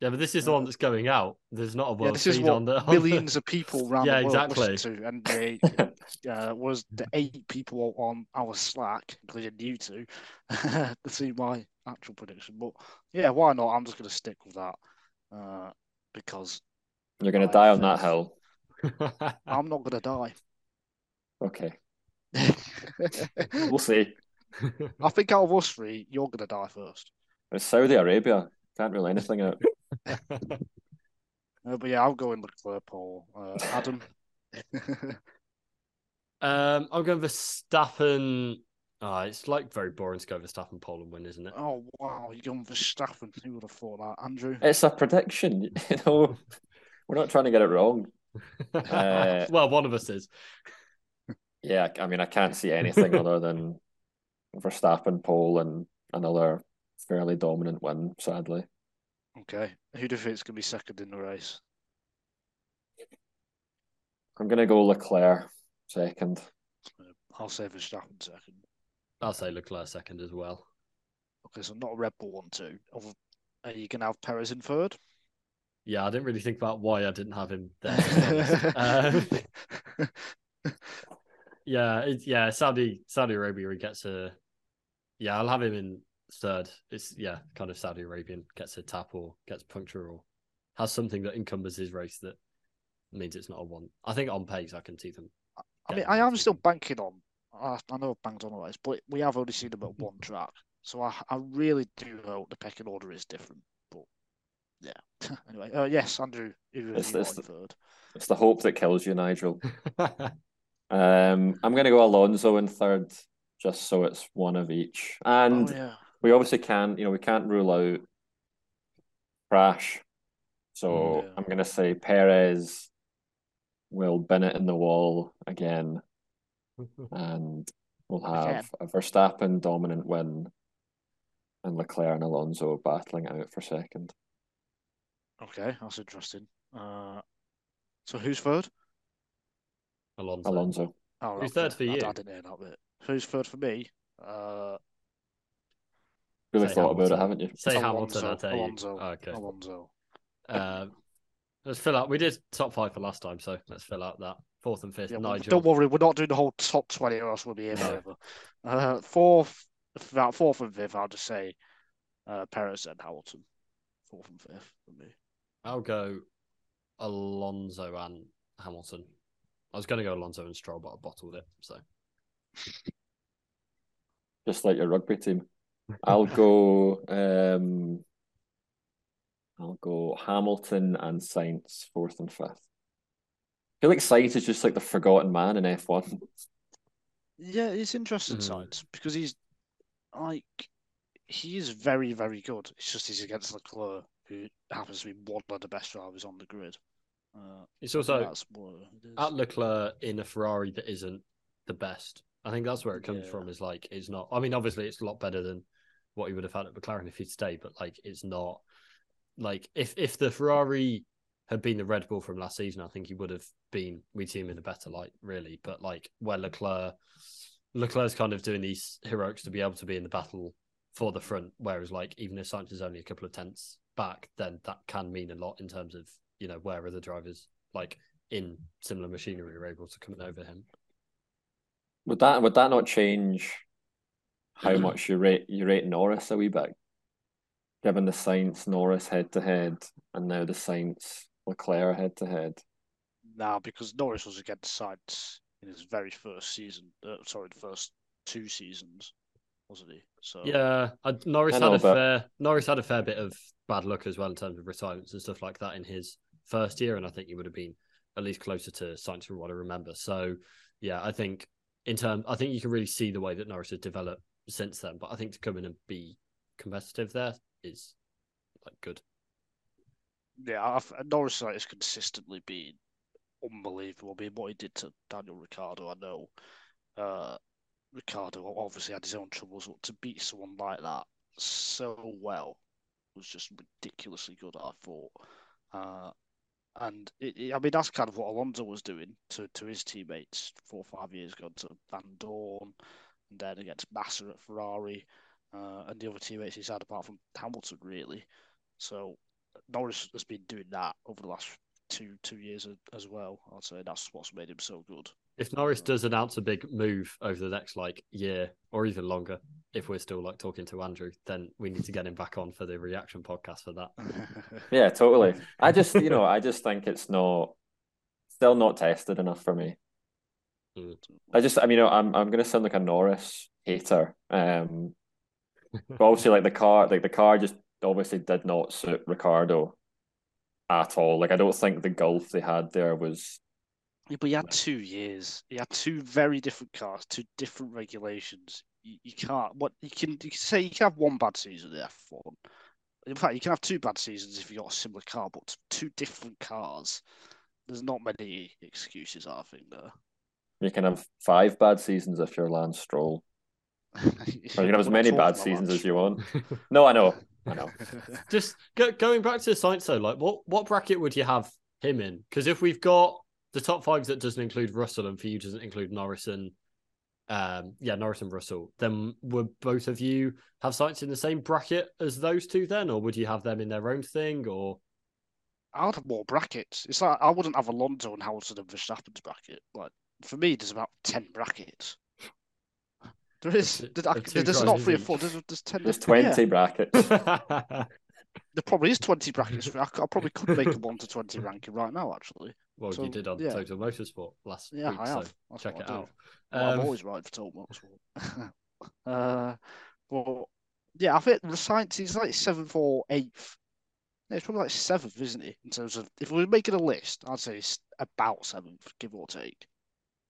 C: yeah, but this is the one that's going out. There's not a
A: yeah,
C: world
A: this is
C: feed
A: what
C: on the on the-
A: millions of people [LAUGHS] around
C: Yeah,
A: the world
C: exactly.
A: listen to, and they [LAUGHS] uh, was the eight people on our Slack, including you two, [LAUGHS] to see my actual prediction. But yeah, why not? I'm just going to stick with that uh, because
B: You're going to die on that hill.
A: I'm not going to die.
B: Okay, we'll see.
A: I think out of us three, you're going to die first.
B: It's Saudi Arabia. Can't rule anything out. [LAUGHS]
A: Uh, but yeah, I'll go in Leclerc, Paul. Uh, Adam. [LAUGHS]
C: um, I'm going Verstappen. Oh, it's like very boring to go Verstappen pole and win, isn't it?
A: oh wow, you're going Verstappen. Who would have thought that, Andrew?
B: It's a prediction. [LAUGHS] You know, we're not trying to get it wrong. Uh,
C: well, one of us is.
B: Yeah, I mean, I can't see anything other than Verstappen pole and another fairly dominant win. Sadly,
A: Okay, who do you think is going to be second in the race?
B: I'm going to go Leclerc second.
A: I'll say Verstappen second.
C: I'll say Leclerc second as well.
A: Okay, so not a Red Bull one, two. Are you going to have Perez in third?
C: Yeah, I didn't really think about why I didn't have him there. to be honest. [LAUGHS] um, [LAUGHS] yeah, it, yeah, Saudi Saudi Arabia he gets a. Yeah, I'll have him in third. It's yeah, kind of Saudi Arabian gets a tap or gets puncture or has something that encumbers his race that means it's not a one. I think on pace I can see them.
A: I mean, I am still banking on. I, I know I've banked on the race, but we have only seen them at one track. So I, I really do hope the pecking order is different. But yeah. [LAUGHS] anyway, uh, yes, Andrew, who
B: It's-
A: have you
B: it's
A: got in third?
B: It's the hope that kills you, Nigel. [LAUGHS] Um, I'm going to go Alonso in third, just so it's one of each. And
A: oh yeah.
B: We obviously can, you know, we can't rule out crash. So
A: Yeah.
B: I'm going to say Perez will bin it in the wall again, [LAUGHS] and we'll have a Verstappen dominant win, and Leclerc and Alonso battling out for second.
A: Okay, that's interesting. Uh, so who's third?
C: Alonso.
B: Alonso.
A: Oh,
C: Who's third for
A: I,
C: you?
A: I didn't hear that bit. Who's third for me? Uh,
B: Really
C: Say
B: thought about it, haven't you?
C: Say
A: Alonso,
C: Hamilton, I'll tell you.
A: Alonso,
C: Okay.
A: Alonso.
C: Um, let's fill out. We did top five for last time, so let's fill out that fourth and fifth.
A: Yeah, well,
C: Nigel.
A: don't worry, we're not doing the whole top twenty, or else we'll be here forever. Uh, fourth, about fourth and fifth, I'll just say uh, Perez and Hamilton. Fourth and fifth for me.
C: I'll go Alonso and Hamilton. I was going to go Alonso and Stroll, but I bottled it. So
B: Just like your rugby team. I'll go. Um, I'll go Hamilton and Sainz fourth and fifth. I feel like Sainz is just like the forgotten man in F one.
A: Yeah, it's interesting
C: Mhm.
A: sides because he's like he is very, very good. It's just he's against Leclerc, who happens to be one of the best drivers on the grid. Uh,
C: It's
A: so I think
C: also
A: that's what it is.
C: at Leclerc in a Ferrari that isn't the best. I think that's where it comes
A: Yeah.
C: from. Is like it's not. I mean, obviously, it's a lot better than what he would have had at McLaren if he'd stayed. But like, it's not like if if the Ferrari had been the Red Bull from last season, I think he would have been. We'd see him in a better light, really. But like where Leclerc, Leclerc's kind of doing these heroics to be able to be in the battle for the front. Whereas like even if Sainz is only a couple of tenths back, then that can mean a lot in terms of you know where other drivers like in similar machinery are able to come over him.
B: Would that would that not change how much you rate you rate Norris a wee bit? Given the Sainz Norris head to head and now the Sainz Leclerc head to head.
A: now because Norris was against Sainz in his very first season. Uh, sorry, the first two seasons, wasn't he? So
C: Yeah, I, Norris
B: I
C: had a
B: but-
C: fair Norris had a fair bit of bad luck as well in terms of retirements and stuff like that in his first year, and I think he would have been at least closer to Sainz from what I remember. So yeah, I think in terms, I think you can really see the way that Norris has developed since then. But I think to come in and be competitive there is like good.
A: yeah, I've, Norris has consistently been unbelievable. I mean, what he did to Daniel Ricciardo, I know. Uh, Ricciardo obviously had his own troubles, but to beat someone like that so well was just ridiculously good. I thought, uh, and it, it- I mean that's kind of what Alonso was doing to, to his teammates four or five years ago, to Van Dorn, then against Massa at Ferrari, uh, and the other teammates he's had apart from Hamilton, really. So Norris has been doing that over the last two two years as well. I'd say that's what's made him so good.
C: If Norris does announce a big move over the next like year or even longer, if we're still like talking to Andrew, then we need to get him back on for the reaction podcast for that. [LAUGHS]
B: Yeah, totally. I just you know, I just think it's not still not tested enough for me.
C: Mm.
B: I just I mean know I'm I'm gonna sound like a Norris hater. Um [LAUGHS] but obviously like the car like the car just obviously did not suit Ricciardo at all. Like I don't think the gulf they had there was
A: Yeah, but he had two years. He had two very different cars, two different regulations. You, you can't. What you can you can say you can have one bad season in F one. In fact, you can have two bad seasons if you got a similar car, but two different cars. There's not many excuses, I think. There.
B: You can have five bad seasons if you're Lance Stroll. [LAUGHS] You can have as many bad seasons as you want. No, I know. I know. [LAUGHS]
C: Just go, going back to Sainz though, like what what bracket would you have him in? Because if we've got the top five that doesn't include Russell and for you doesn't include Norris and um yeah Norris and Russell, then would both of you have Sainz in the same bracket as those two then, or would you have them in their own thing? Or
A: I would have more brackets. It's like I wouldn't have Alonso and Hamilton and Verstappen's bracket. Like for me, there's about ten brackets. There is.
C: two-
A: there- I- there's not three or four. There's, there's ten.
B: There's
A: yeah.
B: twenty brackets. [LAUGHS]
A: There probably is 20 brackets. I, I, c- I probably could make a 1 to 20 [LAUGHS] ranking right now, actually.
C: well,
A: So,
C: you did on
A: yeah.
C: Total Motorsport last
A: Yeah,
C: week,
A: I
C: so
A: have. That's
C: check it out.
A: Well, I'm
C: Um,
A: always right for Total Motorsport. [LAUGHS] uh, but, yeah, I think the Sainz is like 7th or 8th. Yeah, it's probably like 7th, isn't it? In terms of, if we were making a list, I'd say it's about 7th, give or take.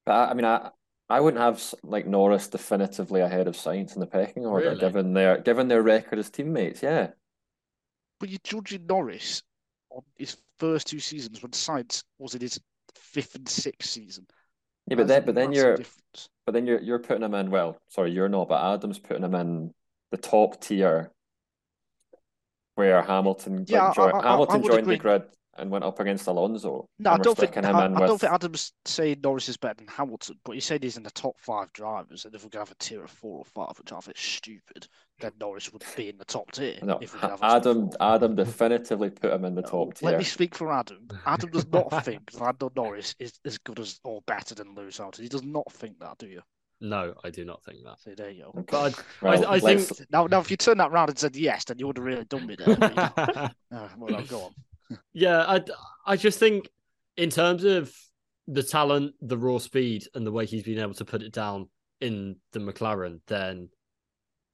B: But I, I mean, I I wouldn't have like Norris definitively ahead of Sainz in the pecking order,
C: Really?
B: given their given their record as teammates. Yeah,
A: But you're judging Norris on his first two seasons when Sainz was in his fifth and sixth season.
B: yeah, but then but then you're
A: difference.
B: but then you're you're putting him in. Well, sorry, you're not, but Adam's putting him in the top tier, where Hamilton
A: Yeah,
B: like,
A: I- I- I-
B: Hamilton
A: I
B: joined
A: agree.
B: the grid and went up against Alonso.
A: No, I don't think
B: sticking him
A: I,
B: in
A: I don't
B: with-
A: think Adam's saying Norris is better than Hamilton, but he said he's in the top five drivers, and if we're gonna have a tier of four or five, which I think is stupid, then Norris would be in the top tier.
B: No,
A: if we could have
B: Adam. Adam definitively put him in the
A: No,
B: top tier.
A: Let me speak for Adam. Adam does not [LAUGHS] think Lando Norris is as good as or better than Lewis Hamilton. He does not think that, do you?
C: no, I do not think that.
A: So there you go.
B: Okay.
C: But
B: Well,
C: I
B: let's-
C: think-
A: Now, now, if you turn that round and said yes, then you would have really done me there. Uh, [LAUGHS] well, go on.
C: Yeah, I I just think in terms of the talent, the raw speed, and the way he's been able to put it down in the McLaren, then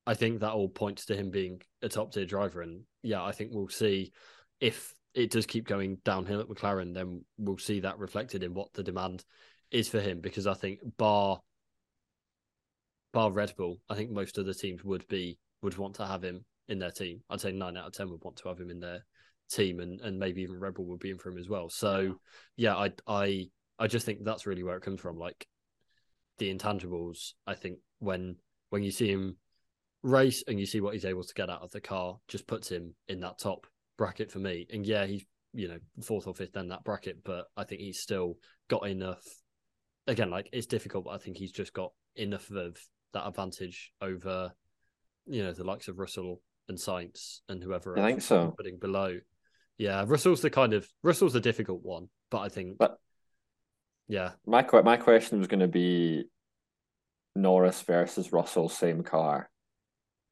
C: I think that all points to him being a top tier driver. And yeah, I think we'll see if it does keep going downhill at McLaren, then we'll see that reflected in what the demand is for him. Because I think bar bar Red Bull, I think most other teams would be would want to have him in their team. I'd say nine out of ten would want to have him in their team, and and maybe even Red Bull would be in for him as well. So yeah, I I I just think that's really where it comes from. Like the intangibles, I think when when you see him race and you see what he's able to get out of the car, just puts him in that top bracket for me. And yeah, he's you know fourth or fifth in that bracket, but I think he's still got enough. Again, like it's difficult, but I think he's just got enough of that advantage over, you know, the likes of Russell and Sainz and whoever.
B: I think so.
C: Putting below, yeah, Russell's the kind of Russell's the difficult one, but I think,
B: But
C: yeah,
B: my my question was going to be Norris versus Russell, same car.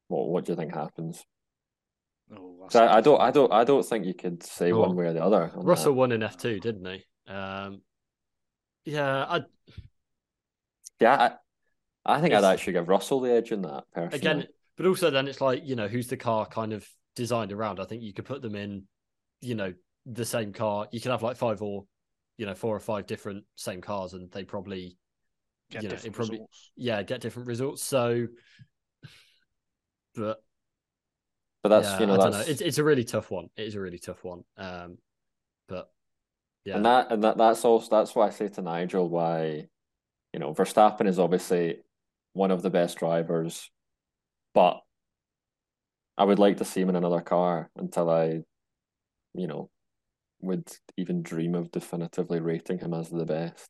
B: What what do you think happens?
A: Oh, that's
B: 'Cause I, I don't I don't I don't think you could say
C: Oh,
B: one way or the other. on
C: Russell
B: that.
C: won in F two, didn't he? Um, yeah, I
B: Yeah, I, I think I'd actually give Russell the edge in that personally.
C: again, but also then it's like you know who's the car kind of designed around. I think you could put them in, you know, the same car. You can have like five or, you know, four or five different same cars, and they probably
A: Get
C: you know, it probably-
A: results.
C: yeah get different results. So, but
B: but that's
C: yeah,
B: you know
C: I don't
B: that's
C: know. It's it's a really tough one. It is a really tough one. Um, but yeah,
B: and that and that that's also that's why I say to Nigel why, you know, Verstappen is obviously one of the best drivers, but I would like to see him in another car until I, you know, would even dream of definitively rating him as the best.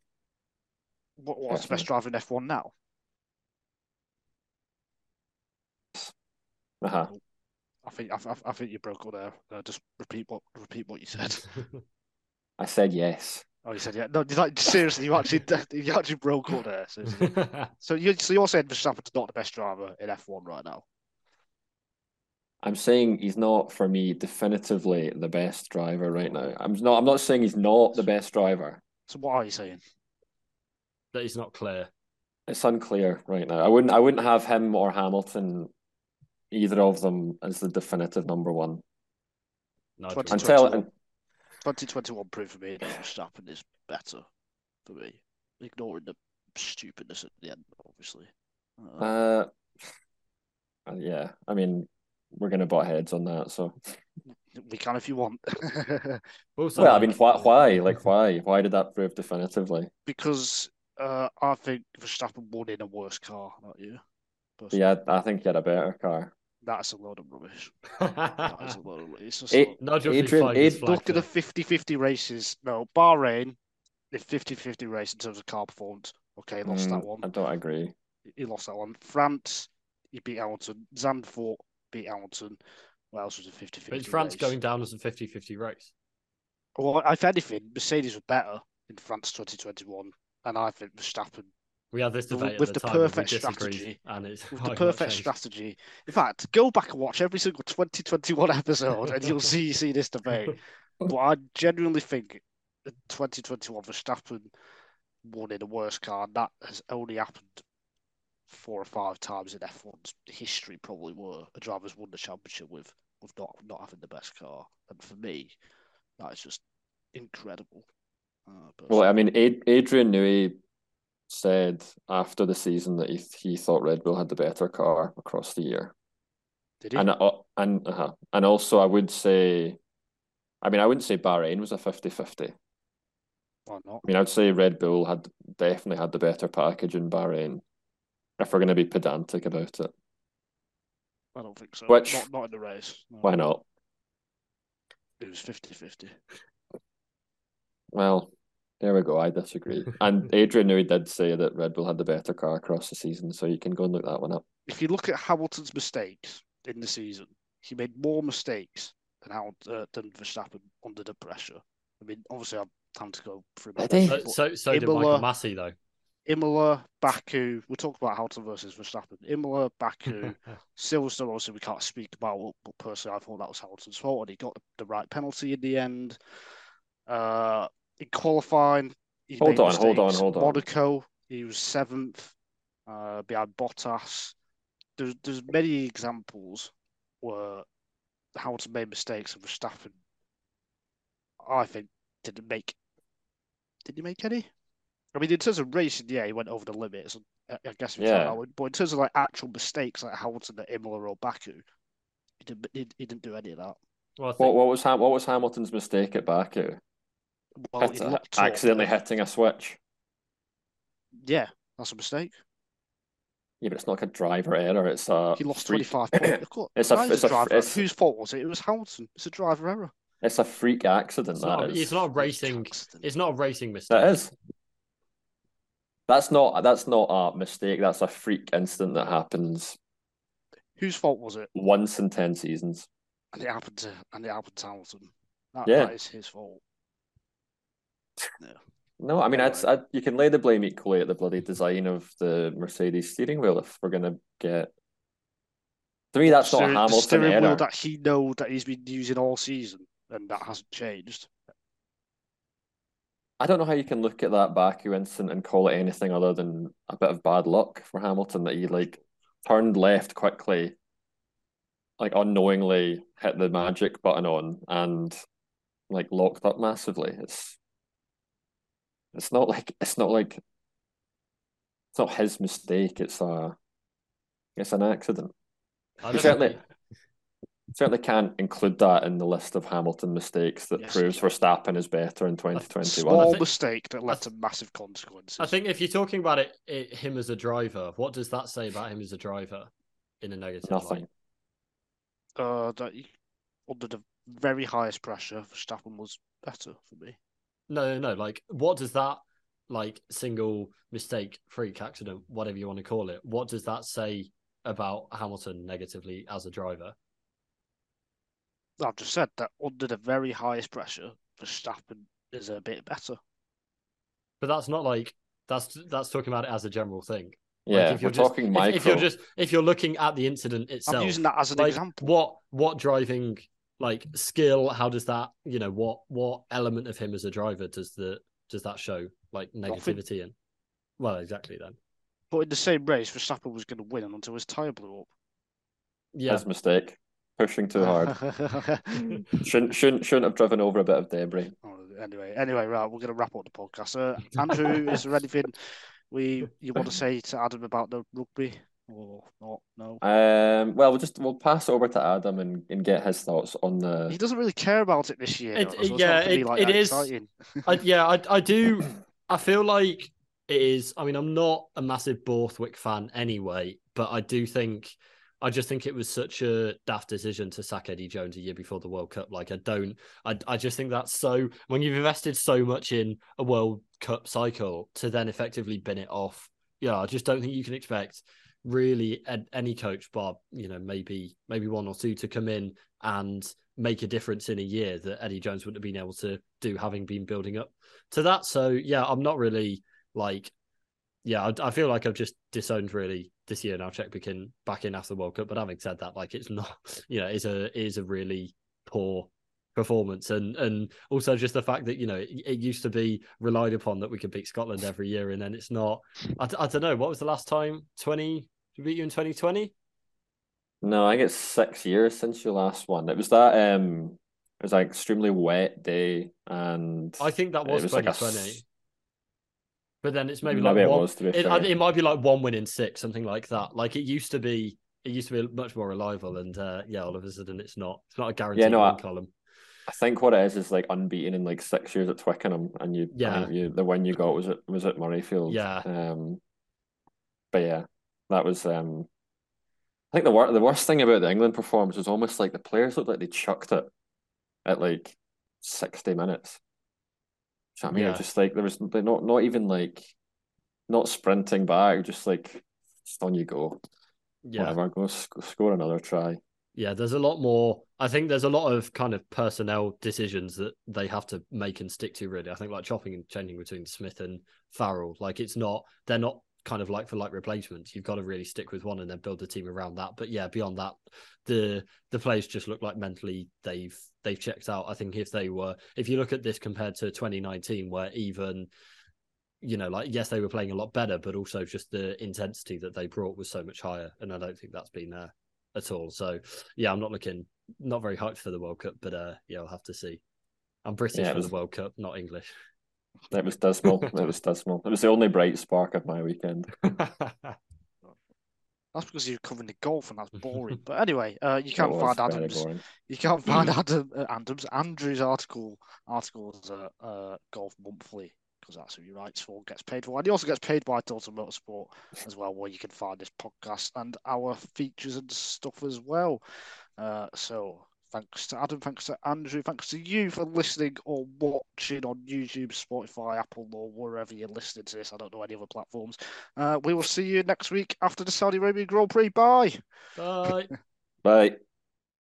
A: What, what's the best driver in F1 now?
B: Uh-huh.
A: I think I, I, I think you broke up there. Uh, just repeat what repeat what you said. [LAUGHS]
B: I said yes.
A: Oh, you said yeah. No, you like, seriously, you actually [LAUGHS] you actually broke up there. So, [LAUGHS] so you so you're saying Verstappen's not the best driver in F1 right now?
B: I'm saying he's not for me definitively the best driver right now. I'm not. I'm not saying he's not the best driver.
A: So what are you saying?
C: that is not clear.
B: It's unclear right now. I wouldn't. I wouldn't have him or Hamilton, either of them, as the definitive number one
C: Nigel.
A: Twenty-
B: until.
A: 2021. 2021 proved for me that Verstappen is better for me, ignoring the stupidness at the end, obviously. Uh,
B: Uh, uh, yeah. I mean, we're gonna butt heads on that. So,
A: we can if you want. [LAUGHS]
C: Also,
B: well, I mean, why? Why? Like, why? Why did that prove definitively?
A: because uh, I think Verstappen won in a worse car, not you. Personally.
B: Yeah, I think he had a better car.
A: That's a load of rubbish. That is a load of It's [LAUGHS] just
B: It-
A: not-
C: Nigel
B: Adrian-
C: Adrian,
B: Ad-
A: look at the 50 50 races. No, Bahrain, the 50 50 race in terms of car performance. Okay, lost that
B: Mm,
A: one.
B: I don't agree.
A: He lost that one. France, he beat Hamilton. Zandvoort beat Hamilton. What else was a 50 50
C: But is France going down as a 50-50 race?
A: Well, if anything, Mercedes were better in France 2021. And I think Verstappen
C: We had this debate
A: with
C: the,
A: the
C: time. and we
A: perfect strategy.
C: and it's
A: with [LAUGHS] the perfect strategy. In fact, go back and watch every single 2021 episode and you'll see see this debate. [LAUGHS] But I genuinely think in 2021 Verstappen won in a worse car, and that has only happened four or five times in F1's history, probably were a driver's won the championship with with not not having the best car. And for me, that is just incredible. Uh,
B: Well, I mean, Ad- Adrian Newey said after the season that he he thought Red Bull had the better car across the year,
A: did he?
B: and uh, and uh, and also I would say, I mean, I wouldn't say Bahrain was a 50-50.
A: Why not?
B: I mean, I'd say Red Bull had definitely had the better package in Bahrain. If we're going to be pedantic about it,
A: I don't think so.
B: Which-
A: Not, not in the race. No.
B: why not?
A: It was 50 50.
B: Well, there we go. I disagree. [LAUGHS] and Adrian Newey did say that Red Bull had the better car across the season, so you can go and look that one up.
A: If you look at Hamilton's mistakes in the season, he made more mistakes than Hamilton, uh, than Verstappen under the pressure. I mean, obviously, I'm time to go through. my
B: Did he?
C: So, so, so did Michael Masi though.
A: Imola, Baku. We'll talk about Hamilton versus Verstappen. Imola, Baku, [LAUGHS] Silverstone. Obviously, we can't speak about, but personally, I thought that was Hamilton's fault, and he got the, right penalty in the end. Uh, in qualifying, he
B: Hold on, hold on, hold on.
A: Monaco, he was seventh, uh, behind Bottas. There's there's many examples where Hamilton made mistakes and Verstappen, I think, didn't make. Did he make any? I mean, in terms of racing, yeah, he went over the limits. I I guess if
B: Yeah.
A: yeah. that way. But in terms of like actual mistakes like Hamilton at Imola or Baku, he didn't he, he didn't do any of that.
C: Well, think,
B: What what was Ham- what was Hamilton's mistake at Baku?
A: Well,
B: Hit-
A: he looked up.
B: accidentally hitting a switch.
A: Yeah, that's a mistake.
B: Yeah, but it's not like a driver error. It's a
A: He lost 25 points. [COUGHS] Of
B: It's a-
A: that is
B: it's a-
A: driver.
B: it's-
A: Whose fault was it? It was Hamilton. It's a driver error.
B: It's a freak accident.
C: it's
B: that
C: not,
B: is.
C: it's not a racing.
A: accident.
C: It's not a racing mistake.
B: That is. That's not that's not a mistake. That's a freak incident that happens
A: Whose fault was it?
B: once in ten seasons.
A: And it happened to and it happened to Hamilton. That,
B: Yeah.
A: that is his fault. [SIGHS]
B: No, I mean,
A: Alright.
B: it's I, you can lay the blame equally at the bloody design of the Mercedes steering wheel if we're gonna get. To me, that's not a
A: Steering- the steering
B: error.
A: wheel that he know that he's been using all season, and that hasn't changed.
B: I don't know how you can look at that Baku incident and call it anything other than a bit of bad luck for Hamilton that he like turned left quickly, like unknowingly hit the magic button on and like locked up massively. It's it's not like it's not like it's not his mistake. It's a it's an accident.
C: I
B: You
C: don't
B: certainly certainly can't include that in the list of Hamilton mistakes that
A: Yes,
B: proves
A: can.
B: Verstappen is better in 2021.
A: Small
C: think-
A: mistake that led
C: I
A: to massive consequences.
C: I think if you're talking about it, it, him as a driver, what does that say about him as a driver in a negative
B: Nothing.
C: light?
A: uh, that he, under the very highest pressure, Verstappen was better for me.
C: No, no, no. Like, what does that like single mistake, freak accident, whatever you want to call it, what does that say about Hamilton negatively as a driver?
A: I've just said that under the very highest pressure, Verstappen is a bit better.
C: But that's not like that's that's talking about it as a general thing.
B: Yeah,
C: if
B: we're
C: you're just-
B: talking
C: If,
B: micro.
C: if you're just if you're looking at the incident itself,
A: I'm using that as an
C: like
A: example.
C: what what driving like skill how does that you know what what element of him as a driver does the does that show like negativity in well exactly then
A: But in the same race, Verstappen was going to win until his tyre blew up.
C: yeah
B: His mistake. Pushing too hard. [LAUGHS] shouldn't shouldn't shouldn't have driven over a bit of debris.
A: Oh, anyway, anyway, right, we're going to wrap up the podcast. Uh, Andrew, is there anything we you want to say to Adam about the rugby or not? No,
B: Um, well, we'll just we'll pass over to Adam and, and get his thoughts on the.
A: he doesn't really care about it this year.
C: It-
A: so it's
C: yeah, it-
A: like
C: it
A: that
C: is-
A: exciting.
C: I, [LAUGHS] yeah I, I do i feel like it is i mean i'm not a massive borthwick fan anyway but i do think i just think it was such a daft decision to sack eddie jones a year before the world cup like i don't i, I just think that's so when you've invested so much in a world cup cycle to then effectively bin it off yeah i just don't think you can expect really any coach bar you know maybe maybe one or two to come in and make a difference in a year that Eddie Jones wouldn't have been able to do having been building up to that. So yeah, I'm not really like yeah, I, I feel like I've just disowned really this year now. check back in after the World Cup, but having said that, like it's not [LAUGHS] you know, it's a it is a really poor performance and and also just the fact that you know it, it used to be relied upon that we could beat Scotland every year and then it's not I, I don't know what was the last time 20 we beat you in 2020
B: No, I think it's six years since your last one. It was that um, it was like extremely wet day, and
C: I think that was,
B: was like a
C: 2020
B: s-
C: but then it's maybe,
B: maybe
C: like
B: it
C: one,
B: was to be
C: It, it might be like one win in six, something like that. Like it used to be, it used to be much more reliable, and uh, yeah, all of a sudden it's not. It's not a guaranteed
B: no,
C: win
B: I-
C: column.
B: I think what it is is like unbeaten in like six years at Twickenham, and you,
C: Yeah.
B: you, the win you got was it was at Murrayfield.
C: Yeah.
B: Um, but yeah, that was um, I think the the worst thing about the England performance was almost like the players looked like they chucked it at like sixty minutes. Do you know what I mean?
C: Yeah.
B: just like there was they're not not even like not sprinting back, just like just on you go.
C: Yeah,
B: Whatever, go sc- score another try.
C: yeah. There's a lot more. I think there's a lot of kind of personnel decisions that they have to make and stick to. Really, I think like chopping and changing between Smith and Farrell. Like it's not. They're not kind of like for like replacements. You've got to really stick with one and then build the team around that. But yeah, beyond that, the the players just look like mentally they've they've checked out. I think if they were, if you look at this compared to 2019, where even you know, like yes, they were playing a lot better, but also just the intensity that they brought was so much higher, and I don't think that's been there at all. So yeah, I'm not looking not very hyped for the World Cup, but uh, yeah, I'll have to see. I'm British
B: Yeah, it
C: for the World Cup, not English.
B: It was dismal. [LAUGHS] it was dismal. It was the only bright spark of my weekend. [LAUGHS]
A: That's because you're covering the golf and that's [LAUGHS] boring. but anyway, uh, you can't find Adams.
B: boring.
A: You can't find Adam uh, Adams Andrew's article articles at uh, Golf Monthly because that's who he writes for, gets paid for, and he also gets paid by Total Motorsport as well, where you can find this podcast and our features and stuff as well. Uh, so thanks to Adam, thanks to Andrew, thanks to you for listening or watching on YouTube, Spotify, Apple, or wherever you're listening to this. I don't know any other platforms. Uh, we will see you next week after the Saudi Arabia Grand Prix. Bye.
C: Bye. [LAUGHS]
B: Bye.